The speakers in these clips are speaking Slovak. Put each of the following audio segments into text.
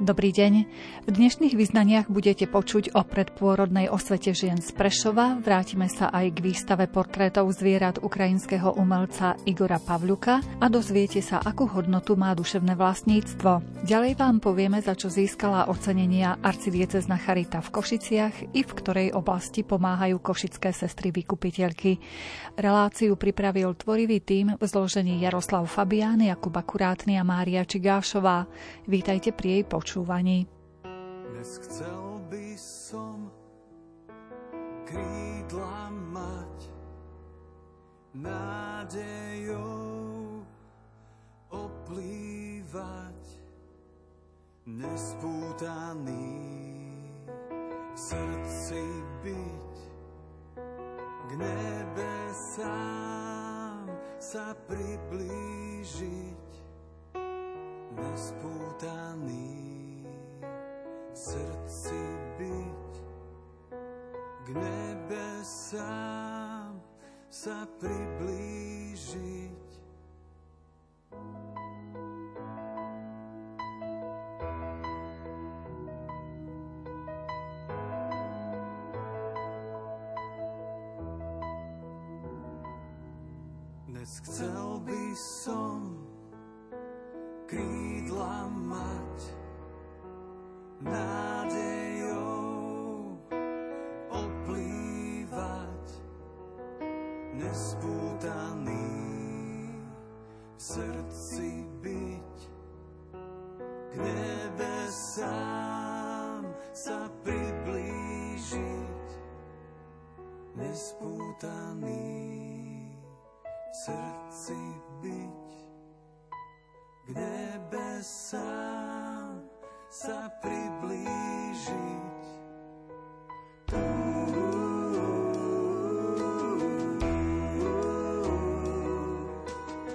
Dobrý deň. V dnešných vyznaniach budete počuť o predpôrodnej osvete žien z Prešova. Vrátime sa aj k výstave portrétov zvierat ukrajinského umelca Igora Pavľuka a dozviete sa, akú hodnotu má duševné vlastníctvo. Ďalej vám povieme, za čo získala ocenenia arcidiecezna Charita v Košiciach i v ktorej oblasti pomáhajú košické sestry vykupiteľky. Reláciu pripravil tvorivý tým v zložení Jaroslav Fabián, Jakub Akurátny a Mária Čigášová. Vítajte pri jej poču počúvaní. Dnes chcel by som krídla mať nádejou oplývať nespútaný srdci byť k nebesám sa priblížiť nespútaný srdci byť, k nebesám sa priblížiť. Dnes chcel by som krídla mať, nádejou oplývať, nespútaný v srdci byť, k nebesám sa priblížiť, nespútaný v srdci byť, sa priblížiť.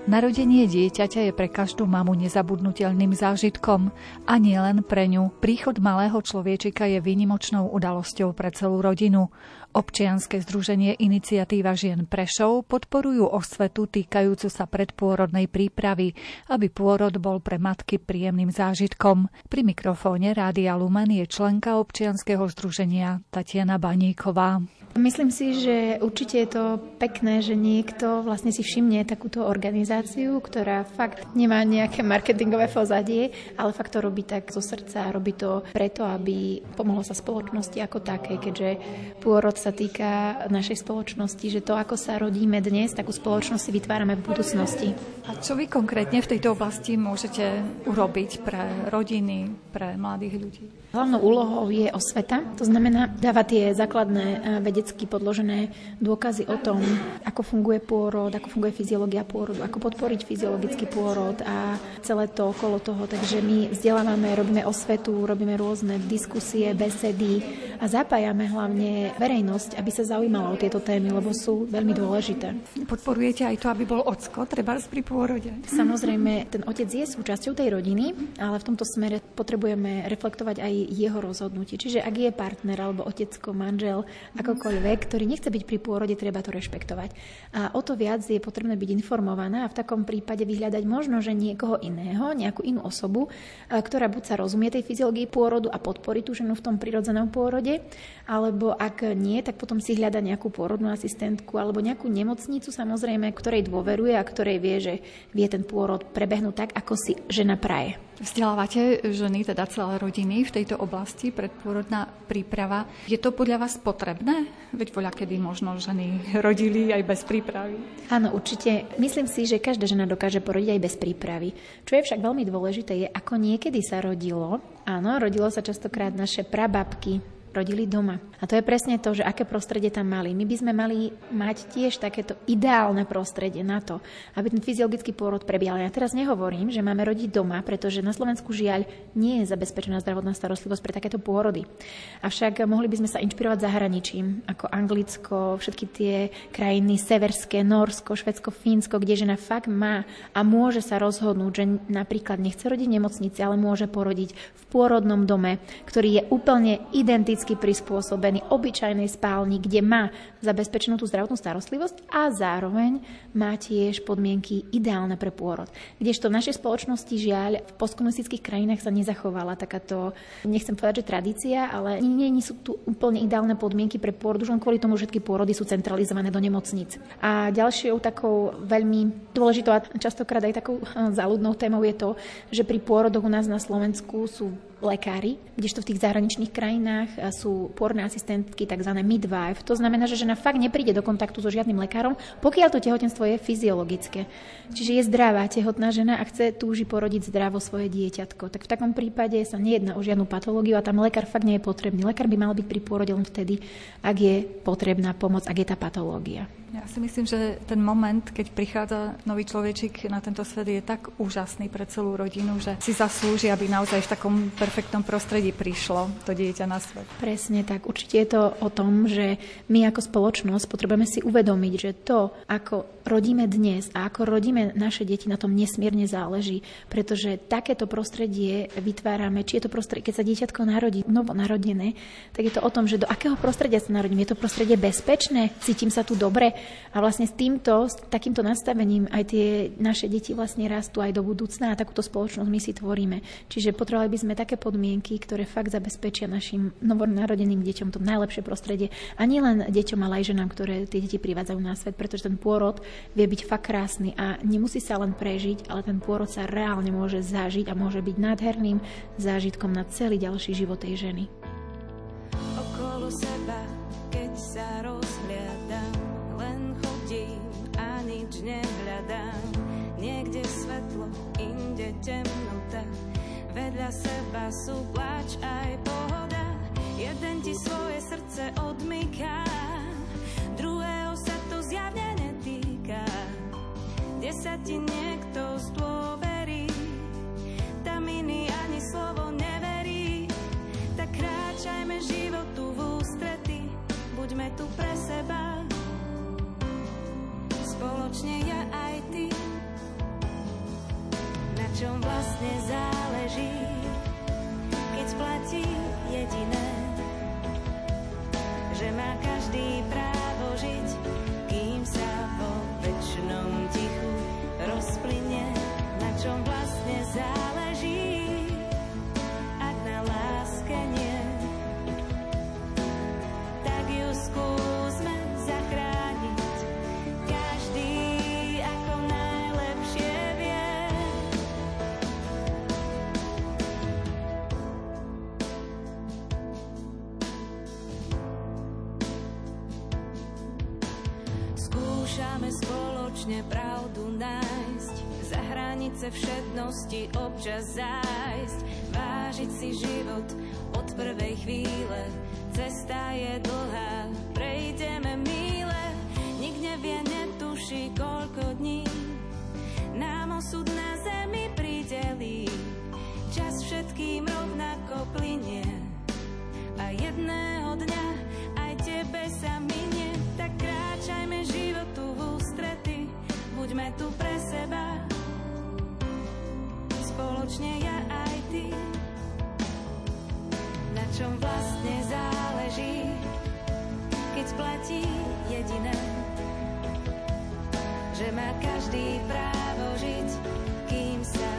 Narodenie dieťaťa je pre každú mamu nezabudnutelným zážitkom a nie len pre ňu. Príchod malého človečika je výnimočnou udalosťou pre celú rodinu. Občianske združenie Iniciatíva žien Prešov podporujú osvetu týkajúcu sa predpôrodnej prípravy, aby pôrod bol pre matky príjemným zážitkom. Pri mikrofóne Rádia Lumen je členka občianskeho združenia Tatiana Baníková. Myslím si, že určite je to pekné, že niekto vlastne si všimne takúto organizáciu, ktorá fakt nemá nejaké marketingové pozadie, ale fakt to robí tak zo srdca, robí to preto, aby pomohlo sa spoločnosti ako také, keďže pôrod sa týka našej spoločnosti, že to, ako sa rodíme dnes, takú spoločnosť si vytvárame v budúcnosti. A čo vy konkrétne v tejto oblasti môžete urobiť pre rodiny, pre mladých ľudí? Hlavnou úlohou je osveta, to znamená dávať tie základné e, vedecky podložené dôkazy o tom, ako funguje pôrod, ako funguje fyziológia pôrodu, ako podporiť fyziologický pôrod a celé to okolo toho. Takže my vzdelávame, robíme osvetu, robíme rôzne diskusie, besedy a zapájame hlavne verejnosť, aby sa zaujímala o tieto témy, lebo sú veľmi dôležité. Podporujete aj to, aby bol ocko, treba pri pôrode? Samozrejme, ten otec je súčasťou tej rodiny, ale v tomto smere potrebujeme reflektovať aj jeho rozhodnutie. Čiže ak je partner alebo otecko, manžel, akokoľvek, ktorý nechce byť pri pôrode, treba to rešpektovať. A o to viac je potrebné byť informovaná a v takom prípade vyhľadať možno, že niekoho iného, nejakú inú osobu, ktorá buď sa rozumie tej fyziológii pôrodu a podporí tú ženu v tom prirodzenom pôrode, alebo ak nie, tak potom si hľada nejakú pôrodnú asistentku alebo nejakú nemocnicu, samozrejme, ktorej dôveruje a ktorej vie, že vie ten pôrod prebehnúť tak, ako si žena praje. Vzdelávate ženy, teda celé rodiny v tejto oblasti, predpôrodná príprava. Je to podľa vás potrebné? Veď voľa kedy možno ženy rodili aj bez prípravy. Áno, určite. Myslím si, že každá žena dokáže porodiť aj bez prípravy. Čo je však veľmi dôležité, je, ako niekedy sa rodilo. Áno, rodilo sa častokrát naše prababky, rodili doma. A to je presne to, že aké prostredie tam mali. My by sme mali mať tiež takéto ideálne prostredie na to, aby ten fyziologický pôrod prebiehal. Ja teraz nehovorím, že máme rodiť doma, pretože na Slovensku žiaľ nie je zabezpečená zdravotná starostlivosť pre takéto pôrody. Avšak mohli by sme sa inšpirovať zahraničím, ako Anglicko, všetky tie krajiny severské, Norsko, Švedsko, Fínsko, kde žena fakt má a môže sa rozhodnúť, že napríklad nechce rodiť v nemocnici, ale môže porodiť v pôrodnom dome, ktorý je úplne identický prispôsobený krajiny, obyčajnej spálni, kde má zabezpečenú tú zdravotnú starostlivosť a zároveň má tiež podmienky ideálne pre pôrod. Kdežto v našej spoločnosti žiaľ v postkomunistických krajinách sa nezachovala takáto, nechcem povedať, že tradícia, ale nie, nie sú tu úplne ideálne podmienky pre pôrod, už len kvôli tomu, že všetky pôrody sú centralizované do nemocníc. A ďalšou takou veľmi dôležitou a častokrát aj takou záľudnou témou je to, že pri pôrodoch u nás na Slovensku sú lekári, kdežto v tých zahraničných krajinách sú pôrne asistentky, tzv. midwife. To znamená, že žena fakt nepríde do kontaktu so žiadnym lekárom, pokiaľ to tehotenstvo je fyziologické. Čiže je zdravá tehotná žena a chce túži porodiť zdravo svoje dieťatko. Tak v takom prípade sa nejedná o žiadnu patológiu a tam lekár fakt nie je potrebný. Lekár by mal byť pri pôrode len vtedy, ak je potrebná pomoc, ak je tá patológia. Ja si myslím, že ten moment, keď prichádza nový človečik na tento svet, je tak úžasný pre celú rodinu, že si zaslúži, aby naozaj v takom perfektnom prostredí prišlo to dieťa na svet. Presne tak. Určite je to o tom, že my ako spoločnosť potrebujeme si uvedomiť, že to, ako rodíme dnes a ako rodíme naše deti, na tom nesmierne záleží, pretože takéto prostredie vytvárame, či je to prostredie, keď sa dieťatko narodí, novo narodené, tak je to o tom, že do akého prostredia sa narodím. Je to prostredie bezpečné, cítim sa tu dobre, a vlastne s týmto, s takýmto nastavením aj tie naše deti vlastne rastú aj do budúcna a takúto spoločnosť my si tvoríme. Čiže potrebovali by sme také podmienky, ktoré fakt zabezpečia našim novonarodeným deťom to najlepšie prostredie. A nie len deťom, ale aj ženám, ktoré tie deti privádzajú na svet, pretože ten pôrod vie byť fakt krásny a nemusí sa len prežiť, ale ten pôrod sa reálne môže zažiť a môže byť nádherným zážitkom na celý ďalší život tej ženy. Okolo seba, keď sa rozhliadam Niekde svetlo, inde temnota. Vedľa seba sú plač aj pohoda. Jeden ti svoje srdce odmyká, druhého sa to zjavne netýka. Kde sa ti niekto zdôverí, tam iný ani slovo neverí. Tak kráčajme životu v ústrety, buďme tu pre seba spoločne ja aj ty. Čom vlastne záleží, keď platí jediné, že má každý hranice všednosti občas zájsť, vážiť si život od prvej chvíle. Cesta je dlhá, prejdeme míle, nik nevie, netuší koľko dní. Nám osud na zemi pridelí, čas všetkým rovnako plinie. A jedného dňa aj tebe sa minie, tak kráčajme životu v ústrety buďme tu pre seba, spoločne ja aj ty. Na čom vlastne záleží, keď platí jediné, že má každý právo žiť, kým sa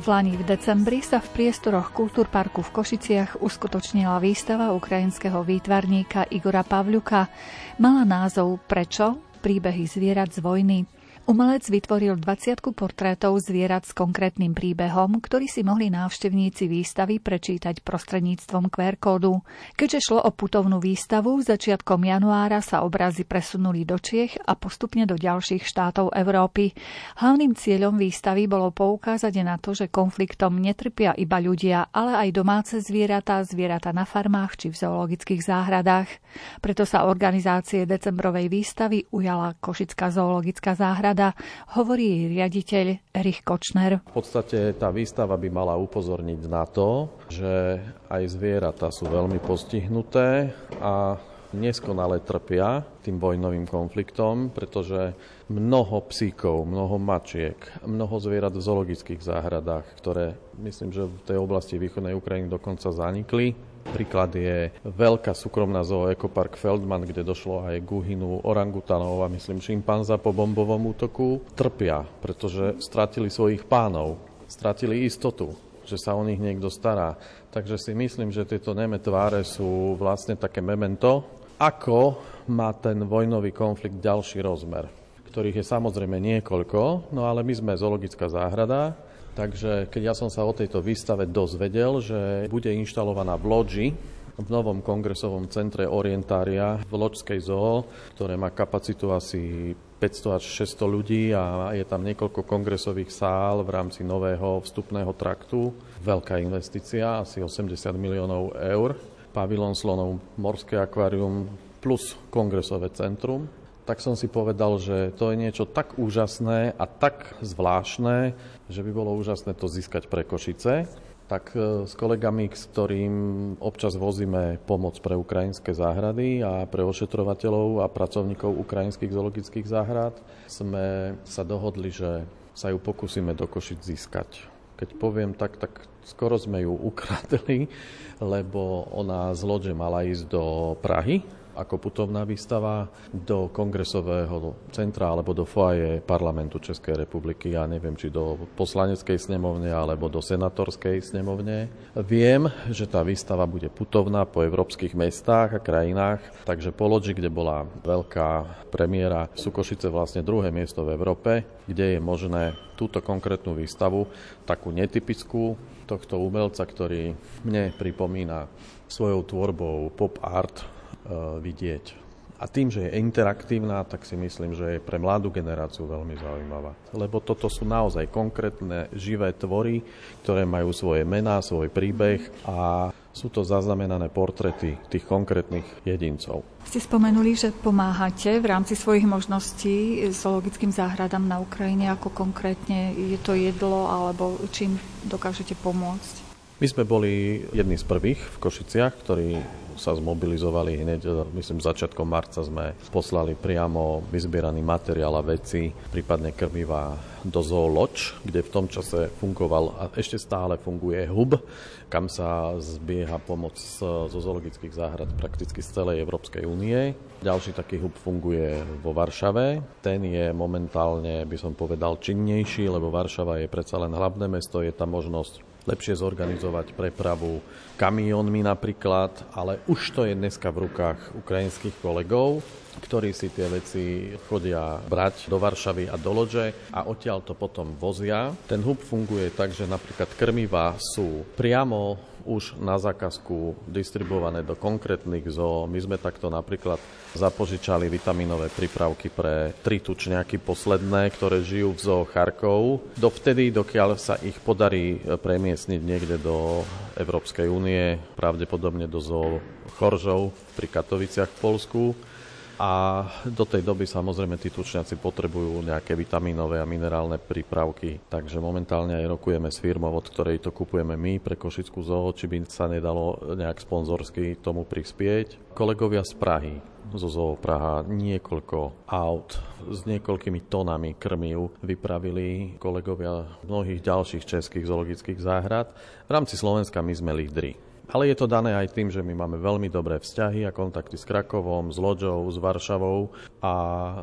V Lani v decembri sa v priestoroch Kultúrparku v Košiciach uskutočnila výstava ukrajinského výtvarníka Igora Pavľuka. Mala názov Prečo? Príbehy zvierat z vojny. Umelec vytvoril 20 portrétov zvierat s konkrétnym príbehom, ktorý si mohli návštevníci výstavy prečítať prostredníctvom QR kódu. Keďže šlo o putovnú výstavu, začiatkom januára sa obrazy presunuli do Čiech a postupne do ďalších štátov Európy. Hlavným cieľom výstavy bolo poukázať na to, že konfliktom netrpia iba ľudia, ale aj domáce zvieratá, zvieratá na farmách či v zoologických záhradách. Preto sa organizácie decembrovej výstavy ujala Košická zoologická záhrada rada, hovorí riaditeľ Erich Kočner. V podstate tá výstava by mala upozorniť na to, že aj zvieratá sú veľmi postihnuté a neskonale trpia tým vojnovým konfliktom, pretože mnoho psíkov, mnoho mačiek, mnoho zvierat v zoologických záhradách, ktoré myslím, že v tej oblasti východnej Ukrajiny dokonca zanikli, Príklad je veľká súkromná zoo Ekopark Feldman, kde došlo aj k úhynu orangutanov a myslím šimpanza po bombovom útoku. Trpia, pretože stratili svojich pánov, stratili istotu, že sa o nich niekto stará. Takže si myslím, že tieto neme tváre sú vlastne také memento, ako má ten vojnový konflikt ďalší rozmer, ktorých je samozrejme niekoľko, no ale my sme zoologická záhrada, Takže keď ja som sa o tejto výstave dozvedel, že bude inštalovaná v Lodži, v novom kongresovom centre Orientária v Loďskej zoo, ktoré má kapacitu asi 500 až 600 ľudí a je tam niekoľko kongresových sál v rámci nového vstupného traktu. Veľká investícia, asi 80 miliónov eur. Pavilon slonov, morské akvárium plus kongresové centrum tak som si povedal, že to je niečo tak úžasné a tak zvláštne, že by bolo úžasné to získať pre Košice. Tak e, s kolegami, s ktorým občas vozíme pomoc pre ukrajinské záhrady a pre ošetrovateľov a pracovníkov ukrajinských zoologických záhrad, sme sa dohodli, že sa ju pokúsime do Košic získať. Keď poviem tak, tak skoro sme ju ukradli, lebo ona z Lodže mala ísť do Prahy ako putovná výstava do kongresového centra alebo do foaje parlamentu Českej republiky. Ja neviem, či do poslaneckej snemovne alebo do senatorskej snemovne. Viem, že tá výstava bude putovná po európskych mestách a krajinách, takže po Lodži, kde bola veľká premiéra, sú Košice vlastne druhé miesto v Európe, kde je možné túto konkrétnu výstavu, takú netypickú tohto umelca, ktorý mne pripomína svojou tvorbou pop art vidieť. A tým, že je interaktívna, tak si myslím, že je pre mladú generáciu veľmi zaujímavá. Lebo toto sú naozaj konkrétne živé tvory, ktoré majú svoje mená, svoj príbeh a sú to zaznamenané portrety tých konkrétnych jedincov. Ste spomenuli, že pomáhate v rámci svojich možností zoologickým záhradám na Ukrajine, ako konkrétne je to jedlo alebo čím dokážete pomôcť? My sme boli jedni z prvých v Košiciach, ktorí sa zmobilizovali hneď, myslím, začiatkom marca sme poslali priamo vyzbieraný materiál a veci, prípadne krmiva do Zooloč, kde v tom čase fungoval a ešte stále funguje hub, kam sa zbieha pomoc zo zoologických záhrad prakticky z celej Európskej únie. Ďalší taký hub funguje vo Varšave. Ten je momentálne, by som povedal, činnejší, lebo Varšava je predsa len hlavné mesto, je tam možnosť lepšie zorganizovať prepravu kamiónmi napríklad, ale už to je dneska v rukách ukrajinských kolegov, ktorí si tie veci chodia brať do Varšavy a do Lodže a odtiaľ to potom vozia. Ten hub funguje tak, že napríklad krmiva sú priamo už na zákazku distribuované do konkrétnych zoo. My sme takto napríklad zapožičali vitaminové prípravky pre tri tučňaky posledné, ktoré žijú v zoo Charkov. Dovtedy, dokiaľ sa ich podarí premiesniť niekde do Európskej únie, pravdepodobne do zoo Choržov pri Katoviciach v Polsku a do tej doby samozrejme tí tučňaci potrebujú nejaké vitamínové a minerálne prípravky. Takže momentálne aj rokujeme s firmou, od ktorej to kupujeme my pre Košickú zoo, či by sa nedalo nejak sponzorsky tomu prispieť. Kolegovia z Prahy, zo Zoo Praha niekoľko aut s niekoľkými tonami krmiv vypravili kolegovia mnohých ďalších českých zoologických záhrad. V rámci Slovenska my sme lídri Ale je to dané aj tým, že my máme veľmi dobré vzťahy a kontakty s Krakovom, s Loďou, s Varšavou. A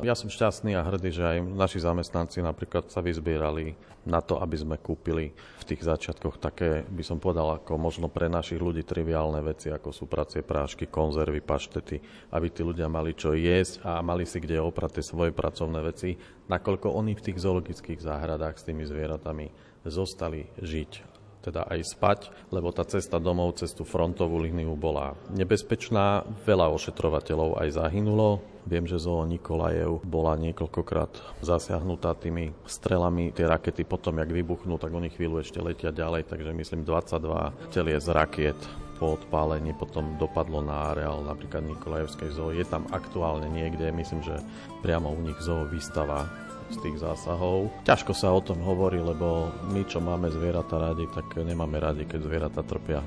ja som šťastný a hrdý, že aj naši zamestnanci napríklad sa vyzbierali na to, aby sme kúpili v tých začiatkoch také, by som povedal, ako možno pre našich ľudí triviálne veci, ako sú pracie prášky, konzervy, paštety, aby tí ľudia mali čo jesť a mali si kde oprať tie svoje pracovné veci, nakoľko oni v tých zoologických záhradách s tými zvieratami zostali žiť teda aj spať, lebo tá cesta domov cez tú frontovú líniu bola nebezpečná. Veľa ošetrovateľov aj zahynulo. Viem, že zo Nikolajev bola niekoľkokrát zasiahnutá tými strelami. Tie rakety potom, jak vybuchnú, tak oni chvíľu ešte letia ďalej, takže myslím 22 telie z rakiet po odpálení potom dopadlo na areál napríklad Nikolajevskej zoo. Je tam aktuálne niekde, myslím, že priamo u nich zoo výstava z tých zásahov. Ťažko sa o tom hovorí, lebo my, čo máme zvieratá radi, tak nemáme radi, keď zvieratá trpia.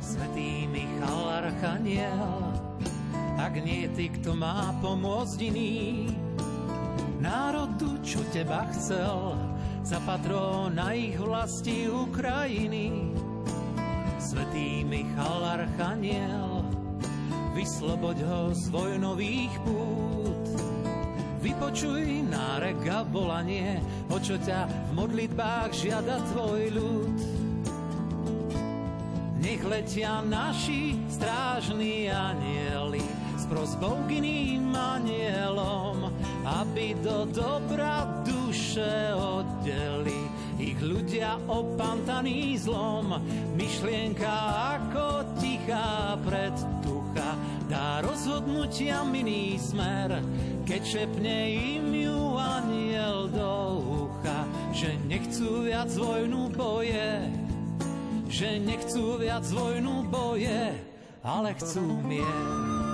Svetý Michal Archaniel, ak nie ty, kto má pomôcť iný, národu, čo teba chcel, za na ich vlasti Ukrajiny. Svetý Michal Archaniel, vysloboď ho z vojnových pút, Vypočuj nárek a volanie, o čo ťa v modlitbách žiada tvoj ľud. Nech letia naši strážni anieli s prosbou k iným anielom, aby do dobra duše oddeli ich ľudia opantaný zlom. Myšlienka ako tichá predtucha dá rozhodnutia miný smer, keď šepne im ju aniel do ucha, že nechcú viac vojnu boje, že nechcú viac vojnu boje, ale chcú mier.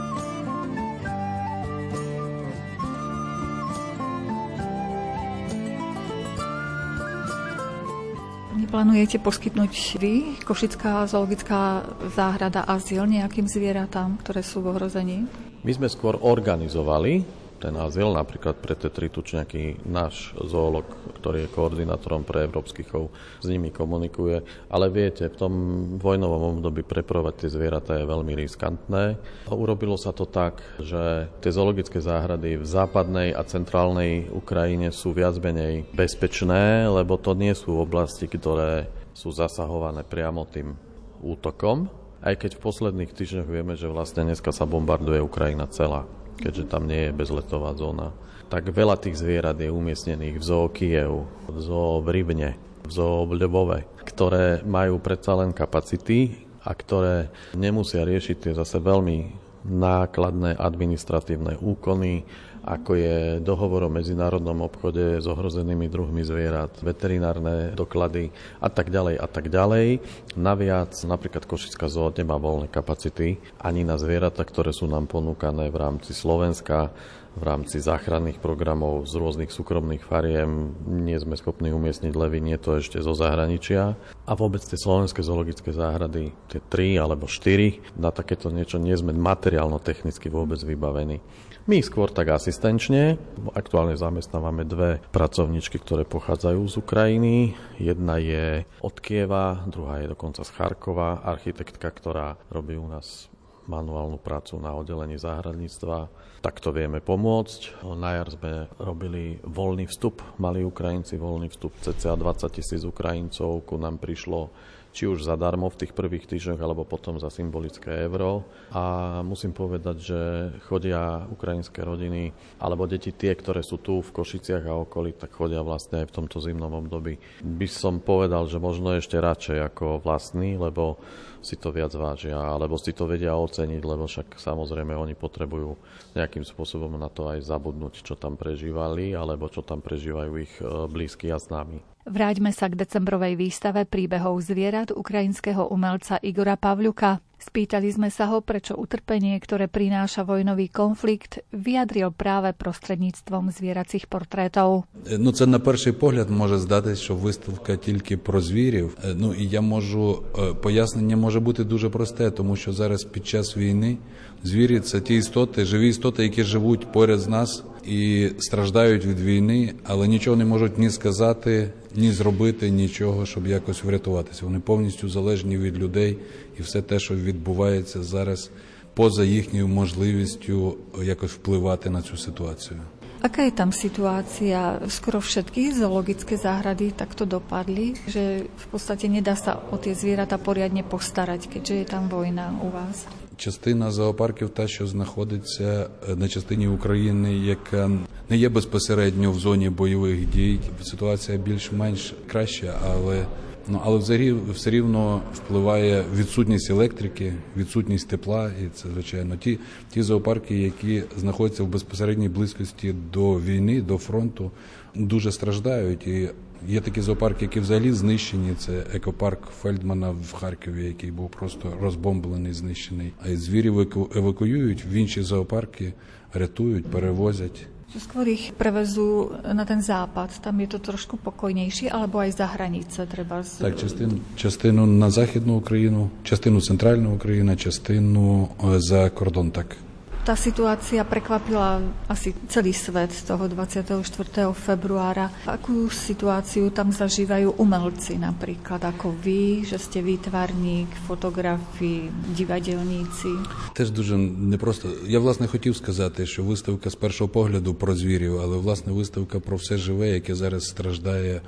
Plánujete poskytnúť vy, Košická zoologická záhrada, azyl nejakým zvieratám, ktoré sú v ohrození? My sme skôr organizovali ten azyl, napríklad pre tie tri tučňaky náš zoolog, ktorý je koordinátorom pre európsky chov, s nimi komunikuje. Ale viete, v tom vojnovom období prepravovať tie zvieratá je veľmi riskantné. Urobilo sa to tak, že tie zoologické záhrady v západnej a centrálnej Ukrajine sú viac menej bezpečné, lebo to nie sú oblasti, ktoré sú zasahované priamo tým útokom, aj keď v posledných týždňoch vieme, že vlastne dneska sa bombarduje Ukrajina celá keďže tam nie je bezletová zóna. Tak veľa tých zvierat je umiestnených v zoo Kiev, v zoo v Rybne, v zoo v Ľubove, ktoré majú predsa len kapacity a ktoré nemusia riešiť tie zase veľmi nákladné administratívne úkony, ako je dohovor o medzinárodnom obchode s ohrozenými druhmi zvierat, veterinárne doklady a tak ďalej a tak ďalej. Naviac napríklad Košická zoo nemá voľné kapacity ani na zvieratá, ktoré sú nám ponúkané v rámci Slovenska, v rámci záchranných programov z rôznych súkromných fariem nie sme schopní umiestniť levy, nie to ešte zo zahraničia. A vôbec tie slovenské zoologické záhrady, tie tri alebo štyri, na takéto niečo nie sme materiálno-technicky vôbec vybavení. My skôr tak asistenčne. Aktuálne zamestnávame dve pracovničky, ktoré pochádzajú z Ukrajiny. Jedna je od Kieva, druhá je dokonca z Charkova, architektka, ktorá robí u nás manuálnu prácu na oddelení záhradníctva. Takto vieme pomôcť. Na jar sme robili voľný vstup, mali Ukrajinci voľný vstup, cca 20 tisíc Ukrajincov, ku nám prišlo či už zadarmo v tých prvých týždňoch, alebo potom za symbolické euro. A musím povedať, že chodia ukrajinské rodiny, alebo deti tie, ktoré sú tu v Košiciach a okolí, tak chodia vlastne aj v tomto zimnom období. By som povedal, že možno ešte radšej ako vlastní, lebo si to viac vážia, alebo si to vedia oceniť, lebo však samozrejme oni potrebujú nejakým spôsobom na to aj zabudnúť, čo tam prežívali, alebo čo tam prežívajú ich e, blízky a známi. Vráťme sa k decembrovej výstave príbehov zvierat ukrajinského umelca Igora Pavľuka. Spýtali sme sa ho, prečo utrpenie, ktoré prináša vojnový konflikt, vyjadril práve prostredníctvom zvieracích portrétov. Ну, це на перший погляд може здатись, що виставка тільки про звірів. Ну і я можу пояснення може бути дуже просте, тому що зараз під час війни звірі це ті істоти, живі істоти, які живуть поряд з нас і страждають від війни, але нічого не можуть ні сказати, ні зробити нічого, щоб якось врятуватися. Вони повністю залежні від людей, і все те, що відбувається зараз, поза їхньою можливістю якось впливати на цю ситуацію. Aká je tam situácia? Skoro všetky zoologické záhrady takto dopadli, že v podstate nedá sa o tie zvieratá poriadne postarať, keďže je tam vojna u vás. Частина зоопарків, та що знаходиться на частині України, яка не є безпосередньо в зоні бойових дій. Ситуація більш-менш краща, але Ну але взагалі все рівно впливає відсутність електрики, відсутність тепла, і це звичайно ті ті зоопарки, які знаходяться в безпосередній близькості до війни, до фронту, дуже страждають. І є такі зоопарки, які взагалі знищені. Це екопарк Фельдмана в Харкові, який був просто розбомблений, знищений. А й звірів евакуюють в інші зоопарки, рятують, перевозять. Skôr ich prevezú na ten západ, tam je to trošku pokojnejšie, alebo aj za hranice treba... Z... Так, частину, частину на Західну Україну, частину центральну Україну, частину за кордон, так. Tá situácia prekvapila asi celý svet toho 24. februára. Akú situáciu tam zažívajú umelci napríklad, ako vy, že ste výtvarník, fotografi, divadelníci? Теж дуже непросто. Я, власне, хотів сказати, що виставка з першого погляду про звірів, але, власне, виставка про все живе, яке зараз страждає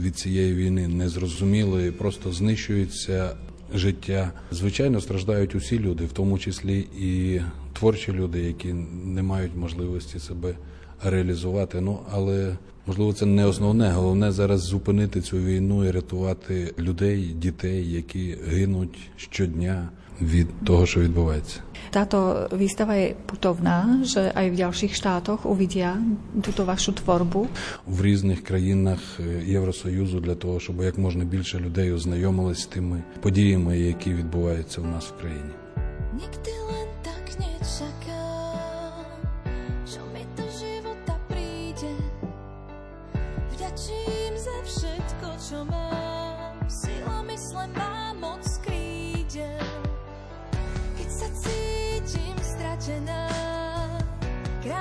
від цієї війни, незрозуміло і просто знищується життя. Звичайно, страждають усі люди, в тому числі і творчі люди, які не мають можливості себе реалізувати. Ну але можливо це не основне. Головне зараз зупинити цю війну і рятувати людей, дітей, які гинуть щодня від того, що відбувається. Táto výstava je putovná, že aj v ďalších štátoch uvidia túto vašu tvorbu. В різних країнах Євросоюзу для того, щоб як можна більше людей ознайомились з тими подіями, які відбуваються у нас в країні. Nikdy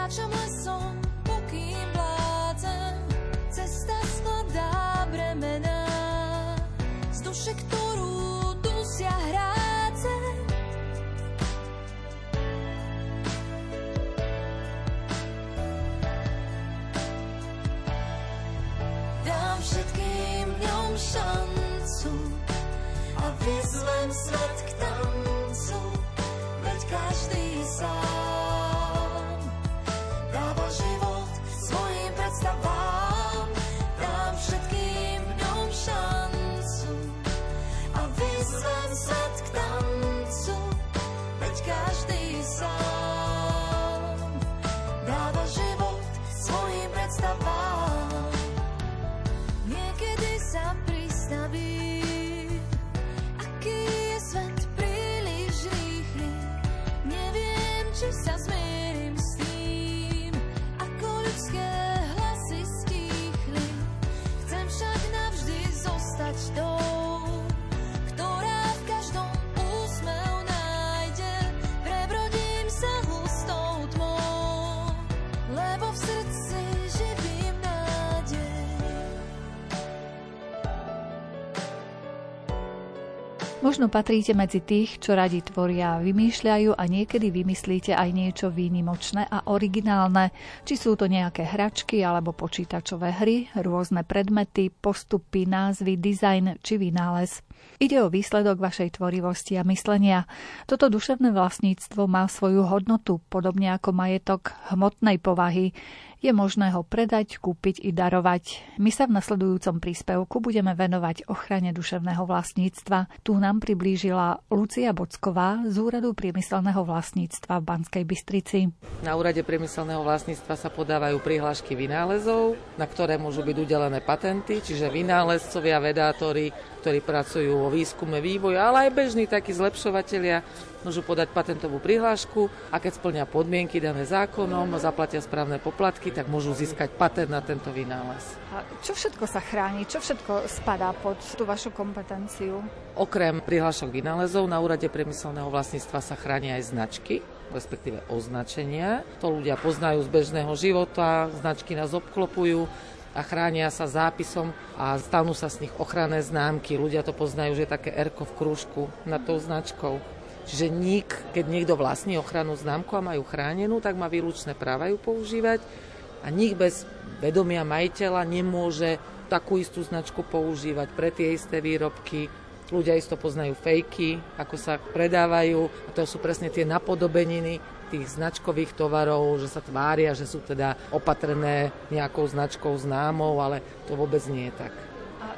kráčam lesom, pokým vládzem, cesta skladá bremená, z duše, ktorú dusia hráce. Dám všetkým dňom šancu a vyzvem svet k tancu, veď každý sám Možno patríte medzi tých, čo radi tvoria vymýšľajú a niekedy vymyslíte aj niečo výnimočné a originálne, či sú to nejaké hračky alebo počítačové hry, rôzne predmety, postupy, názvy, dizajn či vynález. Ide o výsledok vašej tvorivosti a myslenia. Toto duševné vlastníctvo má svoju hodnotu, podobne ako majetok hmotnej povahy. Je možné ho predať, kúpiť i darovať. My sa v nasledujúcom príspevku budeme venovať ochrane duševného vlastníctva. Tu nám priblížila Lucia Bocková z Úradu priemyselného vlastníctva v Banskej Bystrici. Na úrade priemyselného vlastníctva sa podávajú prihlášky vynálezov, na ktoré môžu byť udelené patenty, čiže vynálezcovia, vedátori, ktorí pracujú vo výskume, vývoji, ale aj bežní takí zlepšovatelia môžu podať patentovú prihlášku a keď splňa podmienky dané zákonom zaplatia správne poplatky, tak môžu získať patent na tento vynález. A čo všetko sa chráni? Čo všetko spadá pod tú vašu kompetenciu? Okrem prihlášok vynálezov na úrade priemyselného vlastníctva sa chránia aj značky, respektíve označenia. To ľudia poznajú z bežného života, značky nás obklopujú a chránia sa zápisom a stanú sa z nich ochranné známky. Ľudia to poznajú, že je také erko v krúžku nad tou značkou. Čiže nik, keď niekto vlastní ochrannú známku a majú chránenú, tak má výlučné práva ju používať a nik bez vedomia majiteľa nemôže takú istú značku používať pre tie isté výrobky. Ľudia isto poznajú fejky, ako sa predávajú a to sú presne tie napodobeniny tých značkových tovarov, že sa tvária, že sú teda opatrené nejakou značkou známou, ale to vôbec nie je tak.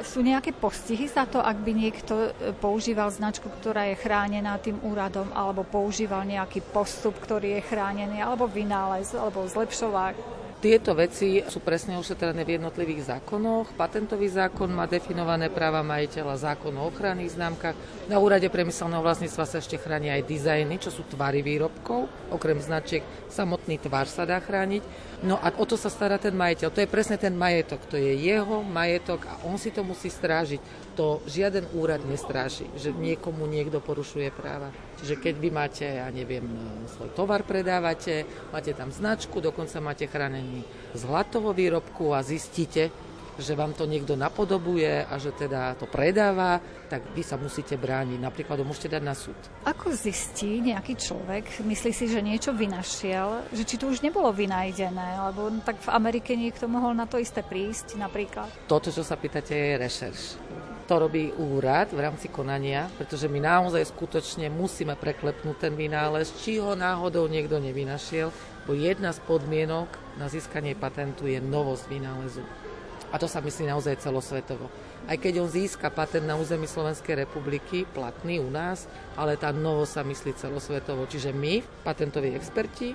Sú nejaké postihy za to, ak by niekto e, používal značku, ktorá je chránená tým úradom, alebo používal nejaký postup, ktorý je chránený, alebo vynález, alebo zlepšovák? Tieto veci sú presne ošetrené v jednotlivých zákonoch. Patentový zákon má definované práva majiteľa, zákon o ochranných známkach. Na úrade priemyselného vlastníctva sa ešte chránia aj dizajny, čo sú tvary výrobkov. Okrem značiek samotný tvar sa dá chrániť. No a o to sa stará ten majiteľ. To je presne ten majetok. To je jeho majetok a on si to musí strážiť. To žiaden úrad nestráži, že niekomu niekto porušuje práva. Čiže keď vy máte, ja neviem, svoj tovar predávate, máte tam značku, dokonca máte chránený z hlatovo výrobku a zistíte, že vám to niekto napodobuje a že teda to predáva, tak vy sa musíte brániť. Napríklad ho môžete dať na súd. Ako zistí nejaký človek, myslí si, že niečo vynašiel, že či to už nebolo vynajdené, lebo tak v Amerike niekto mohol na to isté prísť napríklad? Toto, čo sa pýtate, je rešerš to robí úrad v rámci konania, pretože my naozaj skutočne musíme preklepnúť ten vynález, či ho náhodou niekto nevynašiel, bo jedna z podmienok na získanie patentu je novosť vynálezu. A to sa myslí naozaj celosvetovo. Aj keď on získa patent na území Slovenskej republiky, platný u nás, ale tá novosť sa myslí celosvetovo. Čiže my, patentoví experti,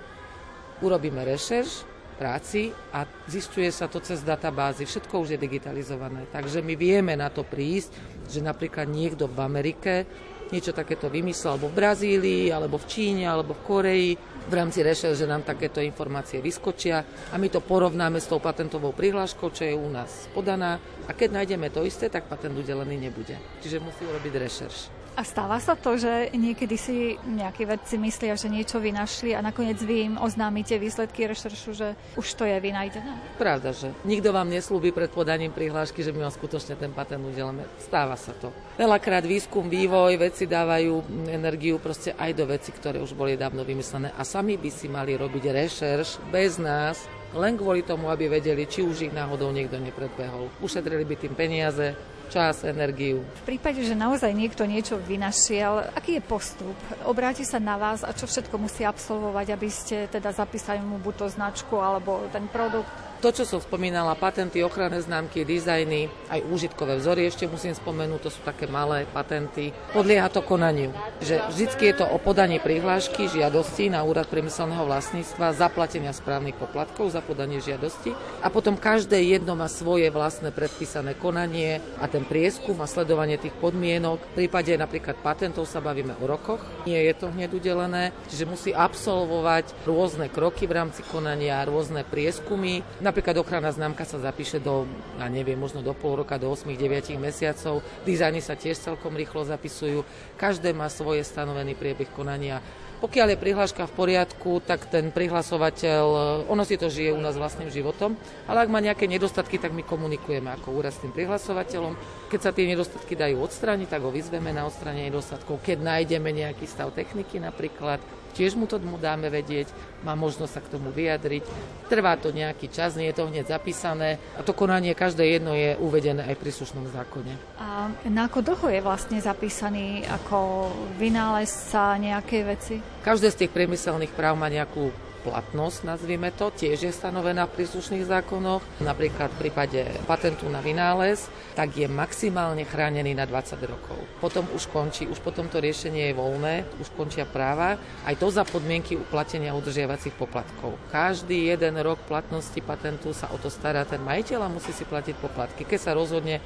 urobíme rešerš, práci a zistuje sa to cez databázy. Všetko už je digitalizované. Takže my vieme na to prísť, že napríklad niekto v Amerike niečo takéto vymyslel, alebo v Brazílii, alebo v Číne, alebo v Koreji. V rámci rešel, že nám takéto informácie vyskočia a my to porovnáme s tou patentovou prihláškou, čo je u nás podaná. A keď nájdeme to isté, tak patent udelený nebude. Čiže musí urobiť rešerš. A stáva sa to, že niekedy si nejakí vedci myslia, že niečo vynašli a nakoniec vy im oznámite výsledky rešeršu, že už to je vynajdené? Pravda, že nikto vám neslúbi pred podaním prihlášky, že my vám skutočne ten patent udelíme. Stáva sa to. Veľakrát výskum, vývoj, vedci dávajú energiu proste aj do veci, ktoré už boli dávno vymyslené a sami by si mali robiť rešerš bez nás, len kvôli tomu, aby vedeli, či už ich náhodou niekto nepredbehol. Ušetrili by tým peniaze, čas, energiu. V prípade, že naozaj niekto niečo vynašiel, aký je postup? Obráti sa na vás a čo všetko musí absolvovať, aby ste teda zapísali mu buď to značku alebo ten produkt? To, čo som spomínala, patenty, ochranné známky, dizajny, aj úžitkové vzory ešte musím spomenúť, to sú také malé patenty. Podlieha to konaniu. Že vždycky je to o podaní prihlášky, žiadosti na úrad priemyselného vlastníctva, zaplatenia správnych poplatkov za podanie žiadosti a potom každé jedno má svoje vlastné predpísané konanie a ten prieskum a sledovanie tých podmienok. V prípade napríklad patentov sa bavíme o rokoch, nie je to hneď udelené, čiže musí absolvovať rôzne kroky v rámci konania, rôzne prieskumy Napríklad ochranná známka sa zapíše do, ja neviem, možno do pol roka, do 8-9 mesiacov. Dizajny sa tiež celkom rýchlo zapisujú. Každé má svoje stanovený priebeh konania. Pokiaľ je prihláška v poriadku, tak ten prihlasovateľ, ono si to žije u nás vlastným životom, ale ak má nejaké nedostatky, tak my komunikujeme ako úrad s tým prihlasovateľom. Keď sa tie nedostatky dajú odstrániť, tak ho vyzveme na odstránenie nedostatkov. Keď nájdeme nejaký stav techniky napríklad, tiež mu to mu dáme vedieť, má možnosť sa k tomu vyjadriť. Trvá to nejaký čas, nie je to hneď zapísané a to konanie každé jedno je uvedené aj v príslušnom zákone. A na ako dlho je vlastne zapísaný ako vynálezca nejakej veci? Každé z tých priemyselných práv má nejakú platnosť, nazvime to, tiež je stanovená v príslušných zákonoch. Napríklad v prípade patentu na vynález, tak je maximálne chránený na 20 rokov. Potom už končí, už potom to riešenie je voľné, už končia práva, aj to za podmienky uplatenia udržiavacích poplatkov. Každý jeden rok platnosti patentu sa o to stará ten majiteľ a musí si platiť poplatky. Keď sa rozhodne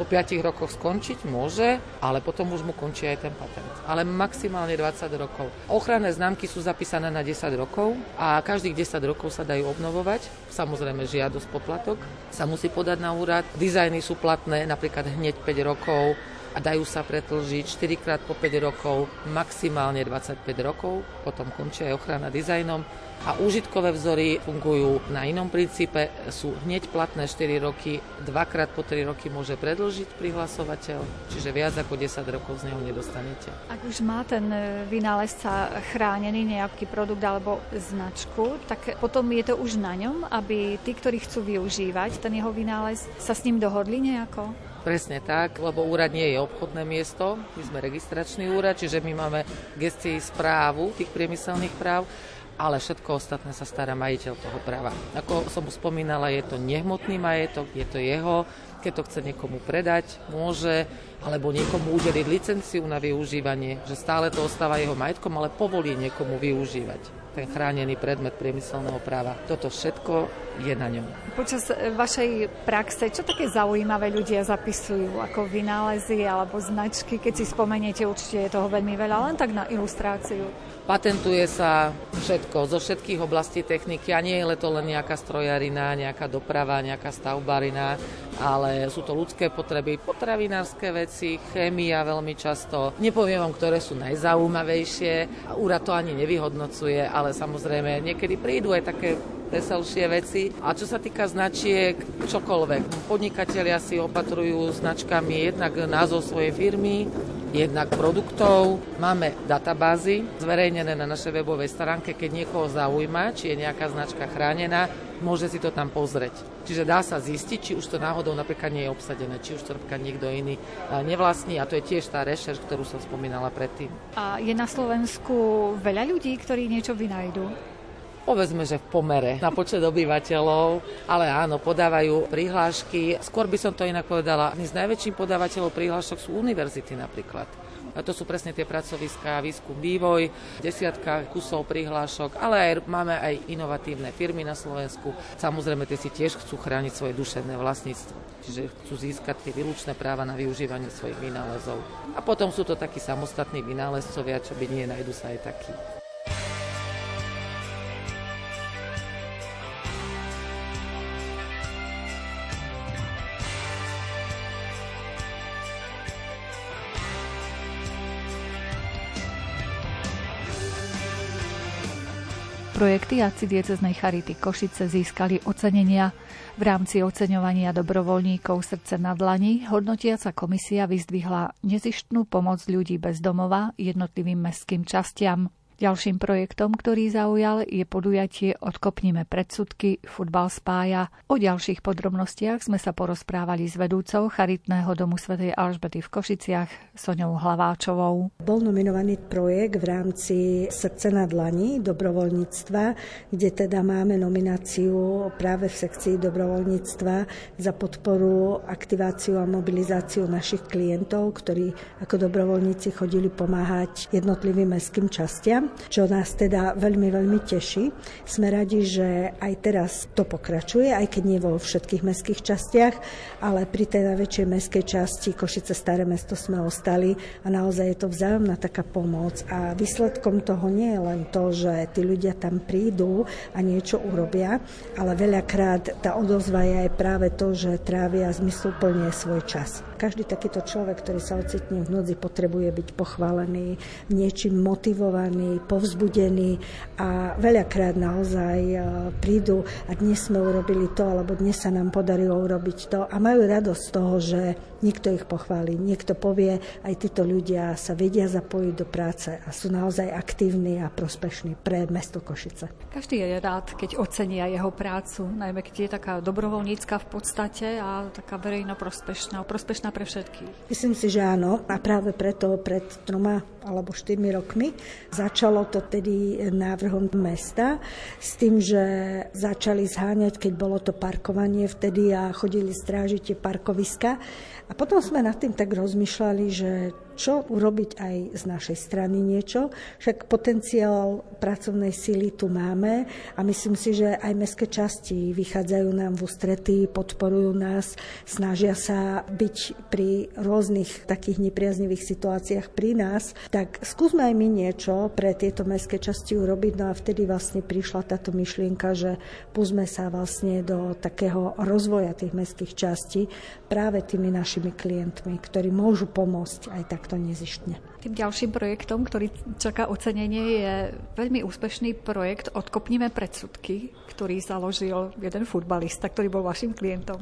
po 5 rokoch skončiť, môže, ale potom už mu končí aj ten patent. Ale maximálne 20 rokov. Ochranné známky sú zapísané na 10 rokov každých 10 rokov sa dajú obnovovať. Samozrejme žiadosť poplatok sa musí podať na úrad. Dizajny sú platné napríklad hneď 5 rokov. a dajú sa pretlžiť 4 krát po 5 rokov, maximálne 25 rokov, potom končí aj ochrana dizajnom a užitkové vzory fungujú na inom princípe, sú hneď platné 4 roky, dvakrát po 3 roky môže predlžiť prihlasovateľ, čiže viac ako 10 rokov z neho nedostanete. Ak už má ten e, vynálezca chránený nejaký produkt alebo značku, tak potom je to už na ňom, aby tí, ktorí chcú využívať ten jeho vynález, sa s ním dohodli nejako? Presne tak, lebo úrad nie je obchodné miesto, my sme registračný úrad, čiže my máme gestii správu tých priemyselných práv ale všetko ostatné sa stará majiteľ toho práva. Ako som spomínala, je to nehmotný majetok, je to jeho, keď to chce niekomu predať, môže, alebo niekomu udeliť licenciu na využívanie, že stále to ostáva jeho majetkom, ale povolí niekomu využívať ten chránený predmet priemyselného práva. Toto všetko je na ňom. Počas e, vašej praxe, čo také zaujímavé ľudia zapisujú ako vynálezy alebo značky? Keď si spomeniete, určite je toho veľmi veľa, len tak na ilustráciu. Patentuje sa všetko, zo všetkých oblastí techniky a nie je to len nejaká strojarina, nejaká doprava, nejaká stavbarina, ale sú to ľudské potreby, potravinárske veci, chémia veľmi často. Nepoviem vám, ktoré sú najzaujímavejšie, úrad to ani nevyhodnocuje, ale samozrejme niekedy prídu aj také veselšie veci. A čo sa týka značiek, čokoľvek. Podnikatelia si opatrujú značkami jednak názov svojej firmy, jednak produktov. Máme databázy zverejnené na našej webovej stránke, keď niekoho zaujíma, či je nejaká značka chránená, môže si to tam pozrieť. Čiže dá sa zistiť, či už to náhodou napríklad nie je obsadené, či už to napríklad niekto iný nevlastní a to je tiež tá rešerš, ktorú som spomínala predtým. A je na Slovensku veľa ľudí, ktorí niečo vynajdu? Povedzme, že v pomere na počet obyvateľov, ale áno, podávajú prihlášky. Skôr by som to inak povedala, z najväčším podávateľov prihlášok sú univerzity napríklad. A to sú presne tie pracoviská, výskum, vývoj, desiatka kusov prihlášok, ale aj, máme aj inovatívne firmy na Slovensku. Samozrejme, tie si tiež chcú chrániť svoje duševné vlastníctvo, čiže chcú získať tie výlučné práva na využívanie svojich vynálezov. A potom sú to takí samostatní vynálezcovia, čo by nie, nájdu sa aj takí. Projekty arcidieceznej Charity Košice získali ocenenia. V rámci oceňovania dobrovoľníkov Srdce na dlani hodnotiaca komisia vyzdvihla nezištnú pomoc ľudí bez domova jednotlivým mestským častiam. Ďalším projektom, ktorý zaujal, je podujatie Odkopnime predsudky, futbal spája. O ďalších podrobnostiach sme sa porozprávali s vedúcou Charitného domu svätej Alžbety v Košiciach, Soňou Hlaváčovou. Bol nominovaný projekt v rámci Srdce na dlani dobrovoľníctva, kde teda máme nomináciu práve v sekcii dobrovoľníctva za podporu, aktiváciu a mobilizáciu našich klientov, ktorí ako dobrovoľníci chodili pomáhať jednotlivým mestským častiam čo nás teda veľmi, veľmi teší. Sme radi, že aj teraz to pokračuje, aj keď nie vo všetkých mestských častiach, ale pri tej najväčšej mestskej časti Košice Staré mesto sme ostali a naozaj je to vzájomná taká pomoc a výsledkom toho nie je len to, že tí ľudia tam prídu a niečo urobia, ale veľakrát tá odozva je aj práve to, že trávia zmysluplne svoj čas. Každý takýto človek, ktorý sa ocitne v núdzi, potrebuje byť pochválený, niečím motivovaný, povzbudení a veľakrát naozaj e, prídu a dnes sme urobili to, alebo dnes sa nám podarilo urobiť to a majú radosť z toho, že niekto ich pochváli, niekto povie, aj títo ľudia sa vedia zapojiť do práce a sú naozaj aktívni a prospešní pre mesto Košice. Každý je rád, keď ocenia jeho prácu, najmä keď je taká dobrovoľnícka v podstate a taká verejno prospešná, prospešná pre všetkých. Myslím si, že áno a práve preto pred troma alebo štyrmi rokmi začal Začalo to tedy návrhom mesta s tým, že začali zháňať, keď bolo to parkovanie vtedy a chodili strážiť tie parkoviska. A potom sme nad tým tak rozmýšľali, že čo urobiť aj z našej strany niečo. Však potenciál pracovnej síly tu máme a myslím si, že aj mestské časti vychádzajú nám v ústretí, podporujú nás, snažia sa byť pri rôznych takých nepriaznivých situáciách pri nás. Tak skúsme aj my niečo pre tieto mestské časti urobiť. No a vtedy vlastne prišla táto myšlienka, že púsme sa vlastne do takého rozvoja tých mestských častí práve tými našimi klientmi, ktorí môžu pomôcť aj takto nezištne. Tým ďalším projektom, ktorý čaká ocenenie, je veľmi úspešný projekt Odkopnime predsudky, ktorý založil jeden futbalista, ktorý bol vašim klientom.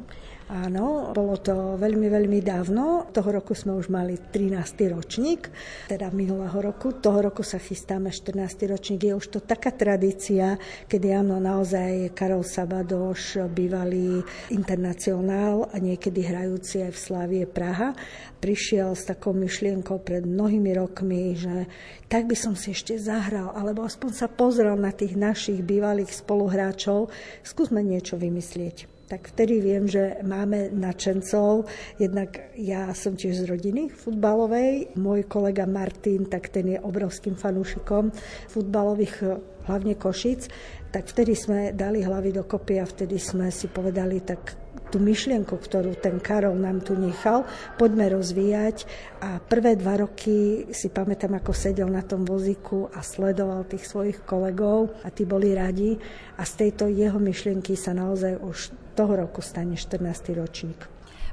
Áno, bolo to veľmi, veľmi dávno. Toho roku sme už mali 13. ročník, teda minulého roku. Toho roku sa chystáme 14. ročník. Je už to taká tradícia, kedy áno, naozaj Karol Sabadoš, bývalý internacionál a niekedy hrajúci aj v Slavie Praha, prišiel s takou myšlienkou pred mnohými rokmi, že tak by som si ešte zahral, alebo aspoň sa pozrel na tých našich bývalých spoluhráčov, skúsme niečo vymyslieť tak vtedy viem, že máme načencov. Jednak ja som tiež z rodiny futbalovej. Môj kolega Martin, tak ten je obrovským fanúšikom futbalových, hlavne Košic. Tak vtedy sme dali hlavy dokopy a vtedy sme si povedali, tak tú myšlienku, ktorú ten Karol nám tu nechal, poďme rozvíjať. A prvé dva roky si pamätám, ako sedel na tom vozíku a sledoval tých svojich kolegov a tí boli radi. A z tejto jeho myšlienky sa naozaj už toho roku stane 14. ročník.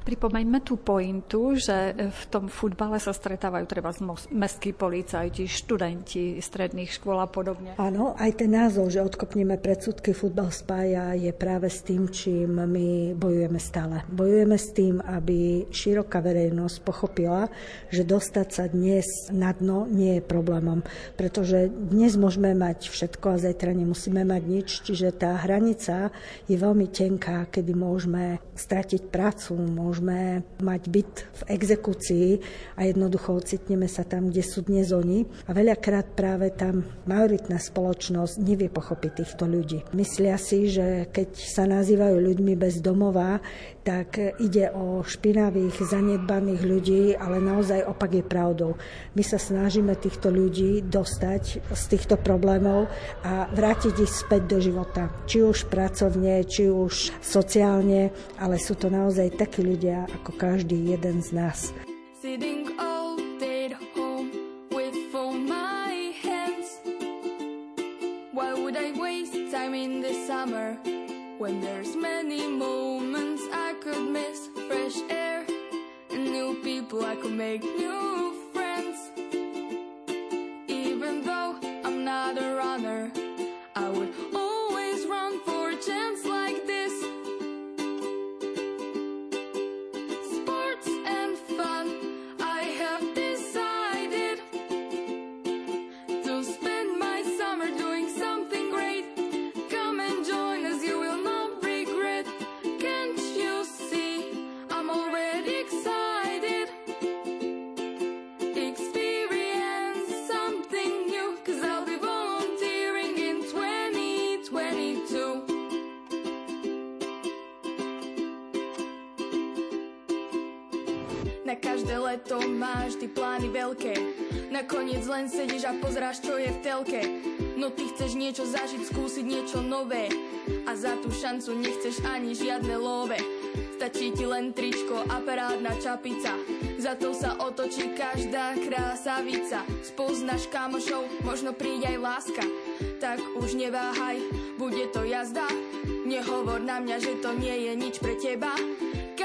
Pripomeňme tú pointu, že v tom futbale sa stretávajú treba mestskí policajti, študenti stredných škôl a podobne. Áno, aj ten názov, že odkopneme predsudky, futbal spája, je práve s tým, čím my bojujeme stále. Bojujeme s tým, aby široká verejnosť pochopila, že dostať sa dnes na dno nie je problémom, pretože dnes môžeme mať všetko a zajtra nemusíme mať nič, čiže tá hranica je veľmi tenká, kedy môžeme stratiť prácu, môžeme môžeme mať byt v exekúcii a jednoducho ocitneme sa tam, kde sú dnes oni. A veľakrát práve tam majoritná spoločnosť nevie pochopiť týchto ľudí. Myslia si, že keď sa nazývajú ľuďmi bez domova, tak ide o špinavých, zanedbaných ľudí, ale naozaj opak je pravdou. My sa snažíme týchto ľudí dostať z týchto problémov a vrátiť ich späť do života. Či už pracovne, či už sociálne, ale sú to naozaj takí ľudia ako každý jeden z nás. Sitting all day at home with all my hands. Why would I waste time in the summer When there's many moments I could miss? Fresh air and new people I could make new friends. Even though I'm not a runner leto máš ty plány veľké. Nakoniec len sedíš a pozráš, čo je v telke. No ty chceš niečo zažiť, skúsiť niečo nové. A za tú šancu nechceš ani žiadne love. Stačí ti len tričko a parádna čapica. Za to sa otočí každá krásavica. Spoznáš kamošov, možno príde aj láska. Tak už neváhaj, bude to jazda. Nehovor na mňa, že to nie je nič pre teba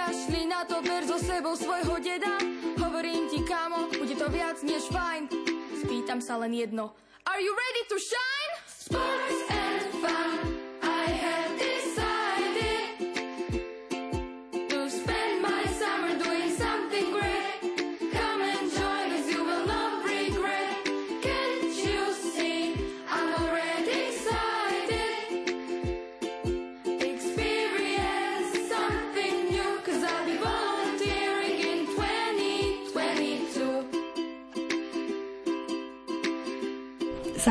Kašli na to, ber so sebou svojho deda Hovorím ti, kámo, bude to viac než fajn. Spýtam sa len jedno. Are you ready to shine? Sports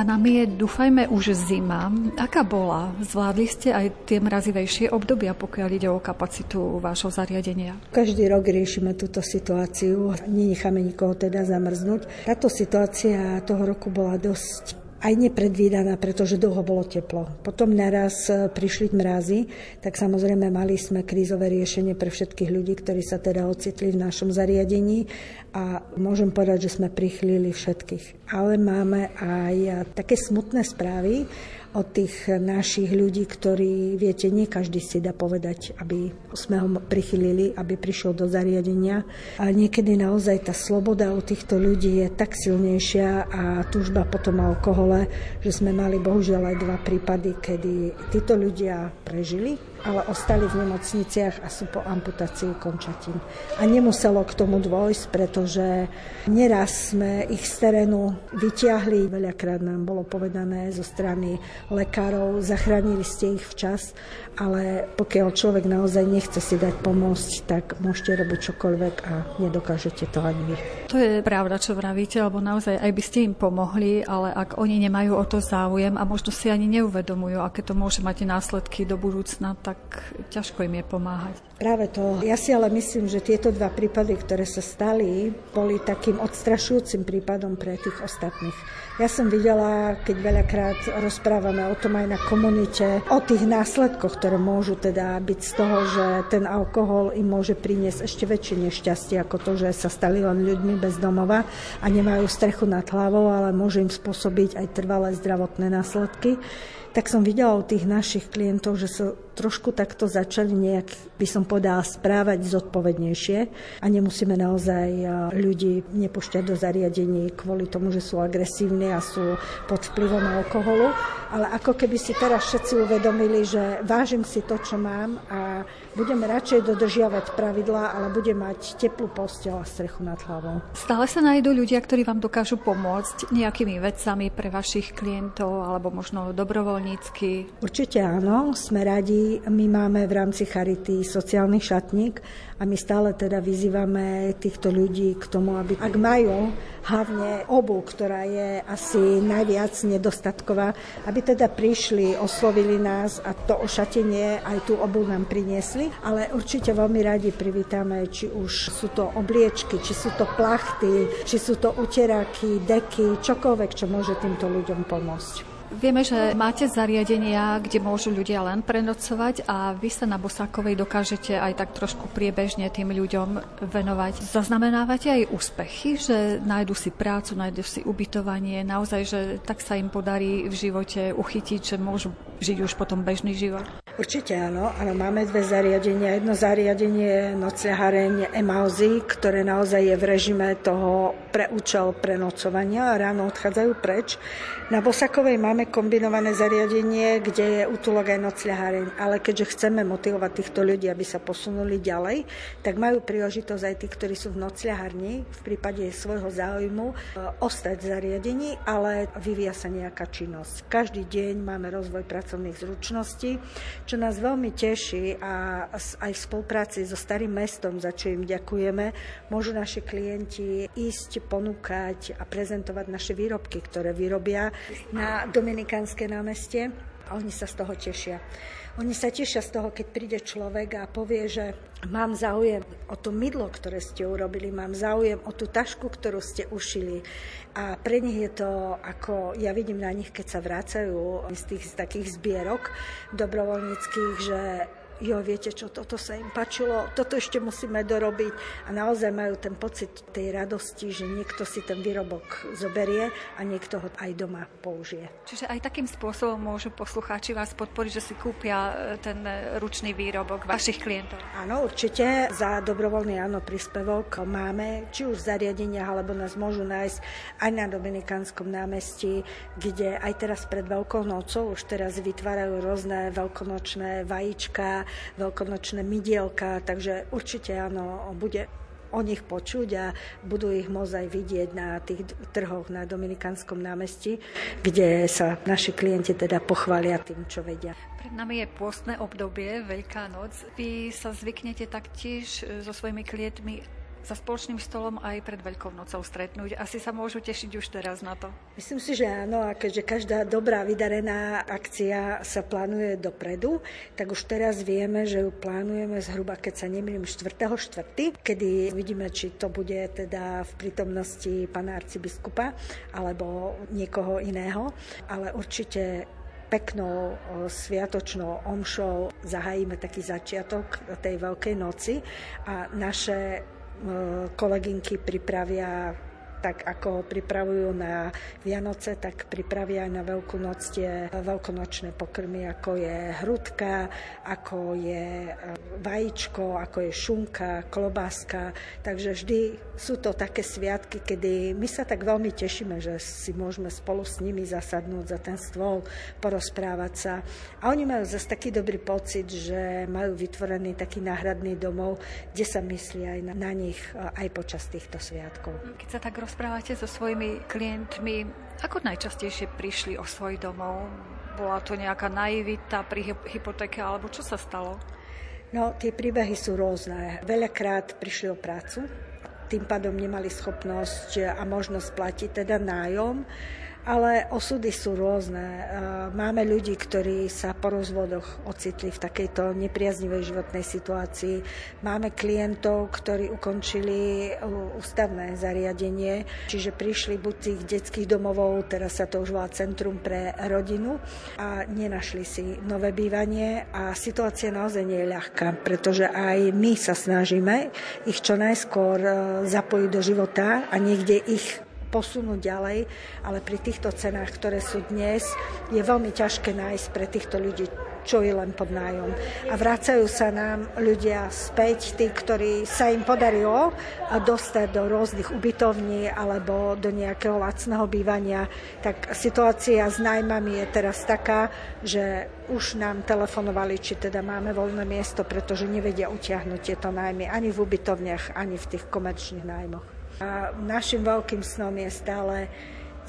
Za nami je, dúfajme, už zima. Aká bola? Zvládli ste aj tie mrazivejšie obdobia, pokiaľ ide o kapacitu vášho zariadenia? Každý rok riešime túto situáciu. Nenecháme nikoho teda zamrznúť. Táto situácia toho roku bola dosť aj nepredvídaná, pretože dlho bolo teplo. Potom naraz e, prišli mrazy, tak samozrejme mali sme krízové riešenie pre všetkých ľudí, ktorí sa teda ocitli v našom zariadení a môžem povedať, že sme prichlili všetkých. Ale máme aj e, také smutné správy od tých našich ľudí, ktorí, viete, nie každý si dá povedať, aby sme ho prichylili, aby prišiel do zariadenia. A niekedy naozaj tá sloboda u týchto ľudí je tak silnejšia a túžba potom alkohole, že sme mali bohužiaľ aj dva prípady, kedy títo ľudia prežili ale ostali v nemocniciach a sú po amputácii končatín. A nemuselo k tomu dôjsť, pretože neraz sme ich z terénu vyťahli. Veľakrát nám bolo povedané zo strany lekárov, zachránili ste ich včas, ale pokiaľ človek naozaj nechce si dať pomôcť, tak môžete robiť čokoľvek a nedokážete to ani vy. To je pravda, čo vravíte, lebo naozaj aj by ste im pomohli, ale ak oni nemajú o to záujem a možno si ani neuvedomujú, aké to môže mať následky do budúcna, tak tak ťažko im je pomáhať. Práve to. Ja si ale myslím, že tieto dva prípady, ktoré sa stali, boli takým odstrašujúcim prípadom pre tých ostatných. Ja som videla, keď veľakrát rozprávame o tom aj na komunite, o tých následkoch, ktoré môžu teda byť z toho, že ten alkohol im môže priniesť ešte väčšie nešťastie ako to, že sa stali len ľuďmi bez domova a nemajú strechu nad hlavou, ale môže im spôsobiť aj trvalé zdravotné následky tak som videla u tých našich klientov, že sa trošku takto začali nejak, by som povedala, správať zodpovednejšie a nemusíme naozaj ľudí nepušťať do zariadení kvôli tomu, že sú agresívni a sú pod vplyvom alkoholu, ale ako keby si teraz všetci uvedomili, že vážim si to, čo mám a budem radšej dodržiavať pravidlá, ale budem mať teplú postel a strechu nad hlavou. Stále sa nájdú ľudia, ktorí vám dokážu pomôcť nejakými vecami pre vašich klientov alebo možno dobrovoľnícky? Určite áno, sme radi. My máme v rámci Charity sociálny šatník a my stále teda vyzývame týchto ľudí k tomu, aby ak majú hlavne obu, ktorá je asi najviac nedostatková, aby teda prišli, oslovili nás a to ošatenie aj tú obu nám priniesli, ale určite veľmi radi privítame, či už sú to obliečky, či sú to plachty, či sú to uteráky, deky, čokoľvek, čo môže týmto ľuďom pomôcť. Vieme, že máte zariadenia, kde môžu ľudia len prenocovať a vy sa na Bosákovej dokážete aj tak trošku priebežne tým ľuďom venovať. Zaznamenávate aj úspechy, že nájdu si prácu, nájdu si ubytovanie, naozaj, že tak sa im podarí v živote uchytiť, že môžu žiť už potom bežný život? Určite áno, áno, máme dve zariadenia. Jedno zariadenie je nocľahareň Emauzy, ktoré naozaj je v režime toho pre účel prenocovania a ráno odchádzajú preč. Na Bosakovej máme kombinované zariadenie, kde je útulok aj nocľahareň, ale keďže chceme motivovať týchto ľudí, aby sa posunuli ďalej, tak majú príležitosť aj tí, ktorí sú v nocľaharni, v prípade svojho záujmu, e, ostať v zariadení, ale vyvíja sa nejaká činnosť. Každý deň máme rozvoj pracovných zručností, čo nás veľmi teší a aj v spolupráci so Starým mestom, za čo im ďakujeme, môžu naši klienti ísť, ponúkať a prezentovať naše výrobky, ktoré vyrobia na Dominikánske námestie a oni sa z toho tešia. Oni sa tešia z toho, keď príde človek a povie, že mám záujem o to mydlo, ktoré ste urobili, mám záujem o tú tašku, ktorú ste ušili. A pre nich je to, ako ja vidím na nich, keď sa vrácajú z tých z takých zbierok dobrovoľníckých, že jo, viete čo, toto sa im páčilo, toto ešte musíme dorobiť a naozaj majú ten pocit tej radosti, že niekto si ten výrobok zoberie a niekto ho aj doma použije. Čiže aj takým spôsobom môžu poslucháči vás podporiť, že si kúpia e, ten e, ručný výrobok vašich klientov? Áno, určite. Za dobrovoľný áno príspevok máme, či už v zariadeniach, alebo nás môžu nájsť aj na Dominikánskom námestí, kde aj teraz pred Veľkou nocou už teraz vytvárajú rôzne veľkonočné vajíčka, veľkonočné mydielka, takže určite áno, bude o nich počuť a budú ich môcť aj vidieť na tých trhoch na Dominikánskom námestí, kde sa naši klienti teda pochvália tým, čo vedia. Pred nami je pôstne obdobie, Veľká noc. Vy sa zvyknete taktiež e, so svojimi klientmi za spoločným stolom aj pred Veľkou nocou stretnúť. Asi sa môžu tešiť už teraz na to. Myslím si, že áno, a keďže každá dobrá vydarená akcia sa plánuje dopredu, tak už teraz vieme, že ju plánujeme zhruba, keď sa nemýlim, 4.4., kedy vidíme, či to bude teda v prítomnosti pána arcibiskupa alebo niekoho iného, ale určite peknou sviatočnou omšou zahájime taký začiatok tej Veľkej noci a naše kolegynky pripravia tak ako pripravujú na Vianoce, tak pripravia aj na Veľkú noc tie veľkonočné pokrmy, ako je hrudka, ako je e, vajíčko, ako je šunka, klobáska. Takže vždy sú to také sviatky, kedy my sa tak veľmi tešíme, že si môžeme spolu s nimi zasadnúť za ten stôl, porozprávať sa. A oni majú zase taký dobrý pocit, že majú vytvorený taký náhradný domov, kde sa myslí aj na, na nich e, aj počas týchto sviatkov. Keď sa tak rozprávate so svojimi klientmi, ako najčastejšie prišli o svoj domov? Bola to nejaká naivita pri hypotéke, alebo čo sa stalo? No, tie príbehy sú rôzne. Veľakrát prišli o prácu, tým pádom nemali schopnosť a možnosť platiť teda nájom ale osudy sú rôzne. E, máme ľudí, ktorí sa po rozvodoch ocitli v takejto nepriaznivej životnej situácii. Máme klientov, ktorí ukončili ústavné zariadenie, čiže prišli buď tých detských domovov, teraz sa to už volá Centrum pre rodinu a nenašli si nové bývanie a situácia naozaj nie je ľahká, pretože aj my sa snažíme ich čo najskôr e, zapojiť do života a niekde ich posunúť ďalej, ale pri týchto cenách, ktoré sú dnes, je veľmi ťažké nájsť pre týchto ľudí čo je len pod nájom. A vracajú sa nám ľudia späť, tí, ktorí sa im podarilo dostať do rôznych ubytovní alebo do nejakého lacného bývania, tak situácia s nájmami je teraz taká, že už nám telefonovali, či teda máme voľné miesto, pretože nevedia utiahnuť tieto nájmy ani v ubytovniach, ani v tých komerčných nájmoch. A našim veľkým snom je stále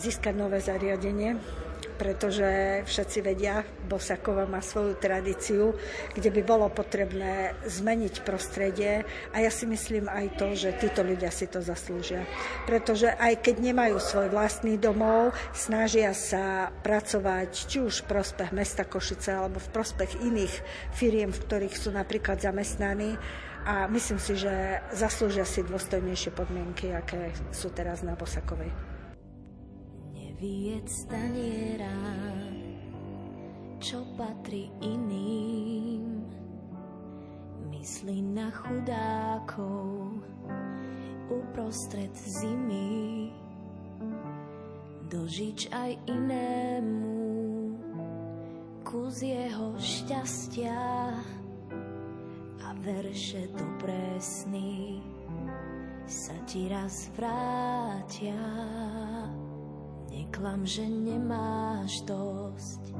získať nové zariadenie, pretože všetci vedia, Bosakova má svoju tradíciu, kde by bolo potrebné zmeniť prostredie a ja si myslím aj to, že títo ľudia si to zaslúžia. Pretože aj keď nemajú svoj vlastný domov, snažia sa pracovať či už v prospech mesta Košice alebo v prospech iných firiem, v ktorých sú napríklad zamestnaní a myslím si, že zaslúžia si dôstojnejšie podmienky, aké sú teraz na Bosakovej. Neviec staniera, čo patrí iným, myslí na chudákov uprostred zimy, dožič aj inému kus jeho šťastia verše do presný sa ti raz vrátia. Neklam, že nemáš dosť,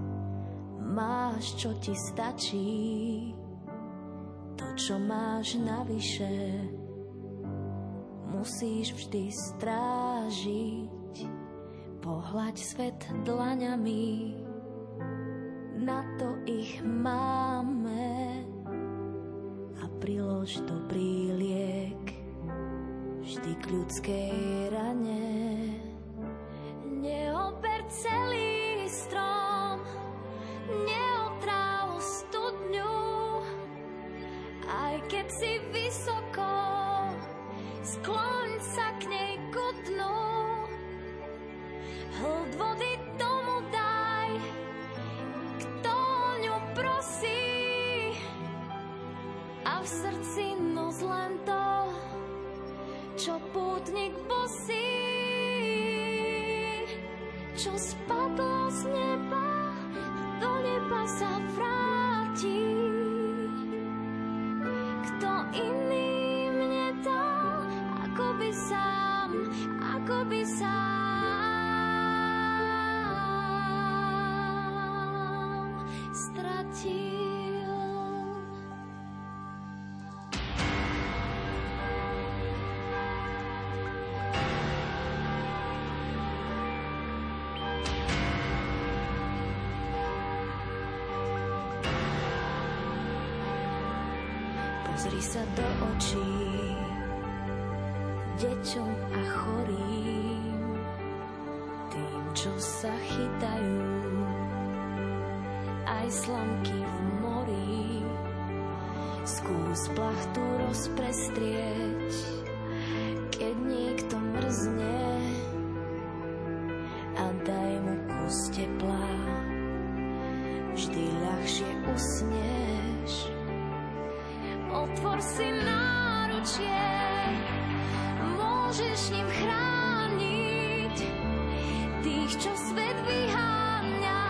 máš, čo ti stačí. To, čo máš navyše, musíš vždy strážiť. Pohľaď svet dlaňami, na to ich máme prilož dobrý liek vždy k ľudskej rane. Neober celý strom, neotráv studňu, aj keď si vysoko, skloň sa k nej ku dnu. Hlad vody tomu daj, kto ňu prosí, a v srdci čo pútnik bosí, čo spadlo z neba, do neba sa vráti. Sa do očí, deťom a chorým, tým, čo sa chytajú, aj slamky v mori. Skús plachtu rozprestrieť, keď niekto mrzne Otvor si náručie, môžeš ním chrániť tých, čo svet vyháňa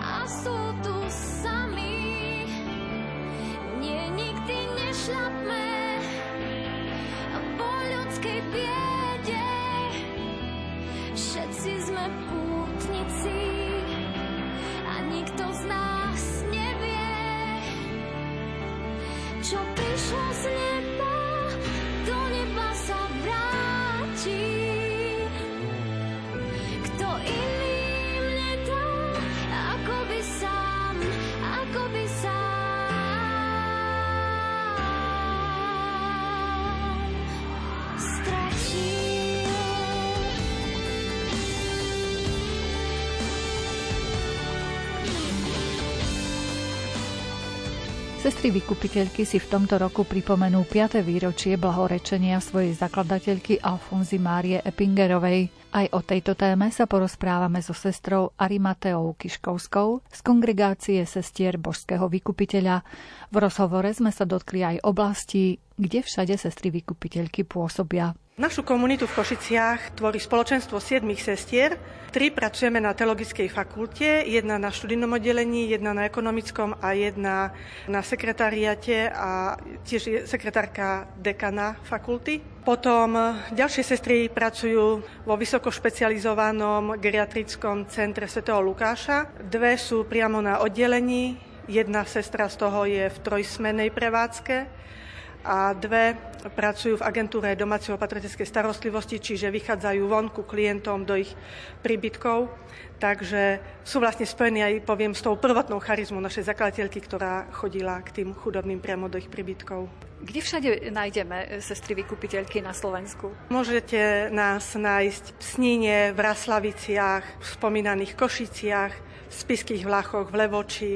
a sú tu sami. Nie, nikdy nešľapme po ľudskej biede. Prišlo Sestry vykupiteľky si v tomto roku pripomenú 5. výročie blahorečenia svojej zakladateľky Alfonzy Márie Epingerovej. Aj o tejto téme sa porozprávame so sestrou Arimateou Kiškovskou z kongregácie sestier Božského vykupiteľa. V rozhovore sme sa dotkli aj oblasti, kde všade sestry vykupiteľky pôsobia. Našu komunitu v Košiciach tvorí spoločenstvo siedmých sestier. Tri pracujeme na teologickej fakulte, jedna na študijnom oddelení, jedna na ekonomickom a jedna na sekretariate a tiež je sekretárka dekana fakulty. Potom ďalšie sestry pracujú vo vysoko špecializovanom geriatrickom centre Sv. Lukáša. Dve sú priamo na oddelení, jedna sestra z toho je v trojsmenej prevádzke a dve pracujú v agentúre domáceho patrietickej starostlivosti, čiže vychádzajú vonku klientom do ich príbytkov. Takže sú vlastne spojení aj, poviem, s tou prvotnou charizmou našej zakladateľky, ktorá chodila k tým chudobným priamo do ich príbytkov. Kde všade nájdeme sestry vykupiteľky na Slovensku? Môžete nás nájsť v Sníne, v Raslaviciach, v spomínaných Košiciach, v Spiských Vlachoch, v Levoči,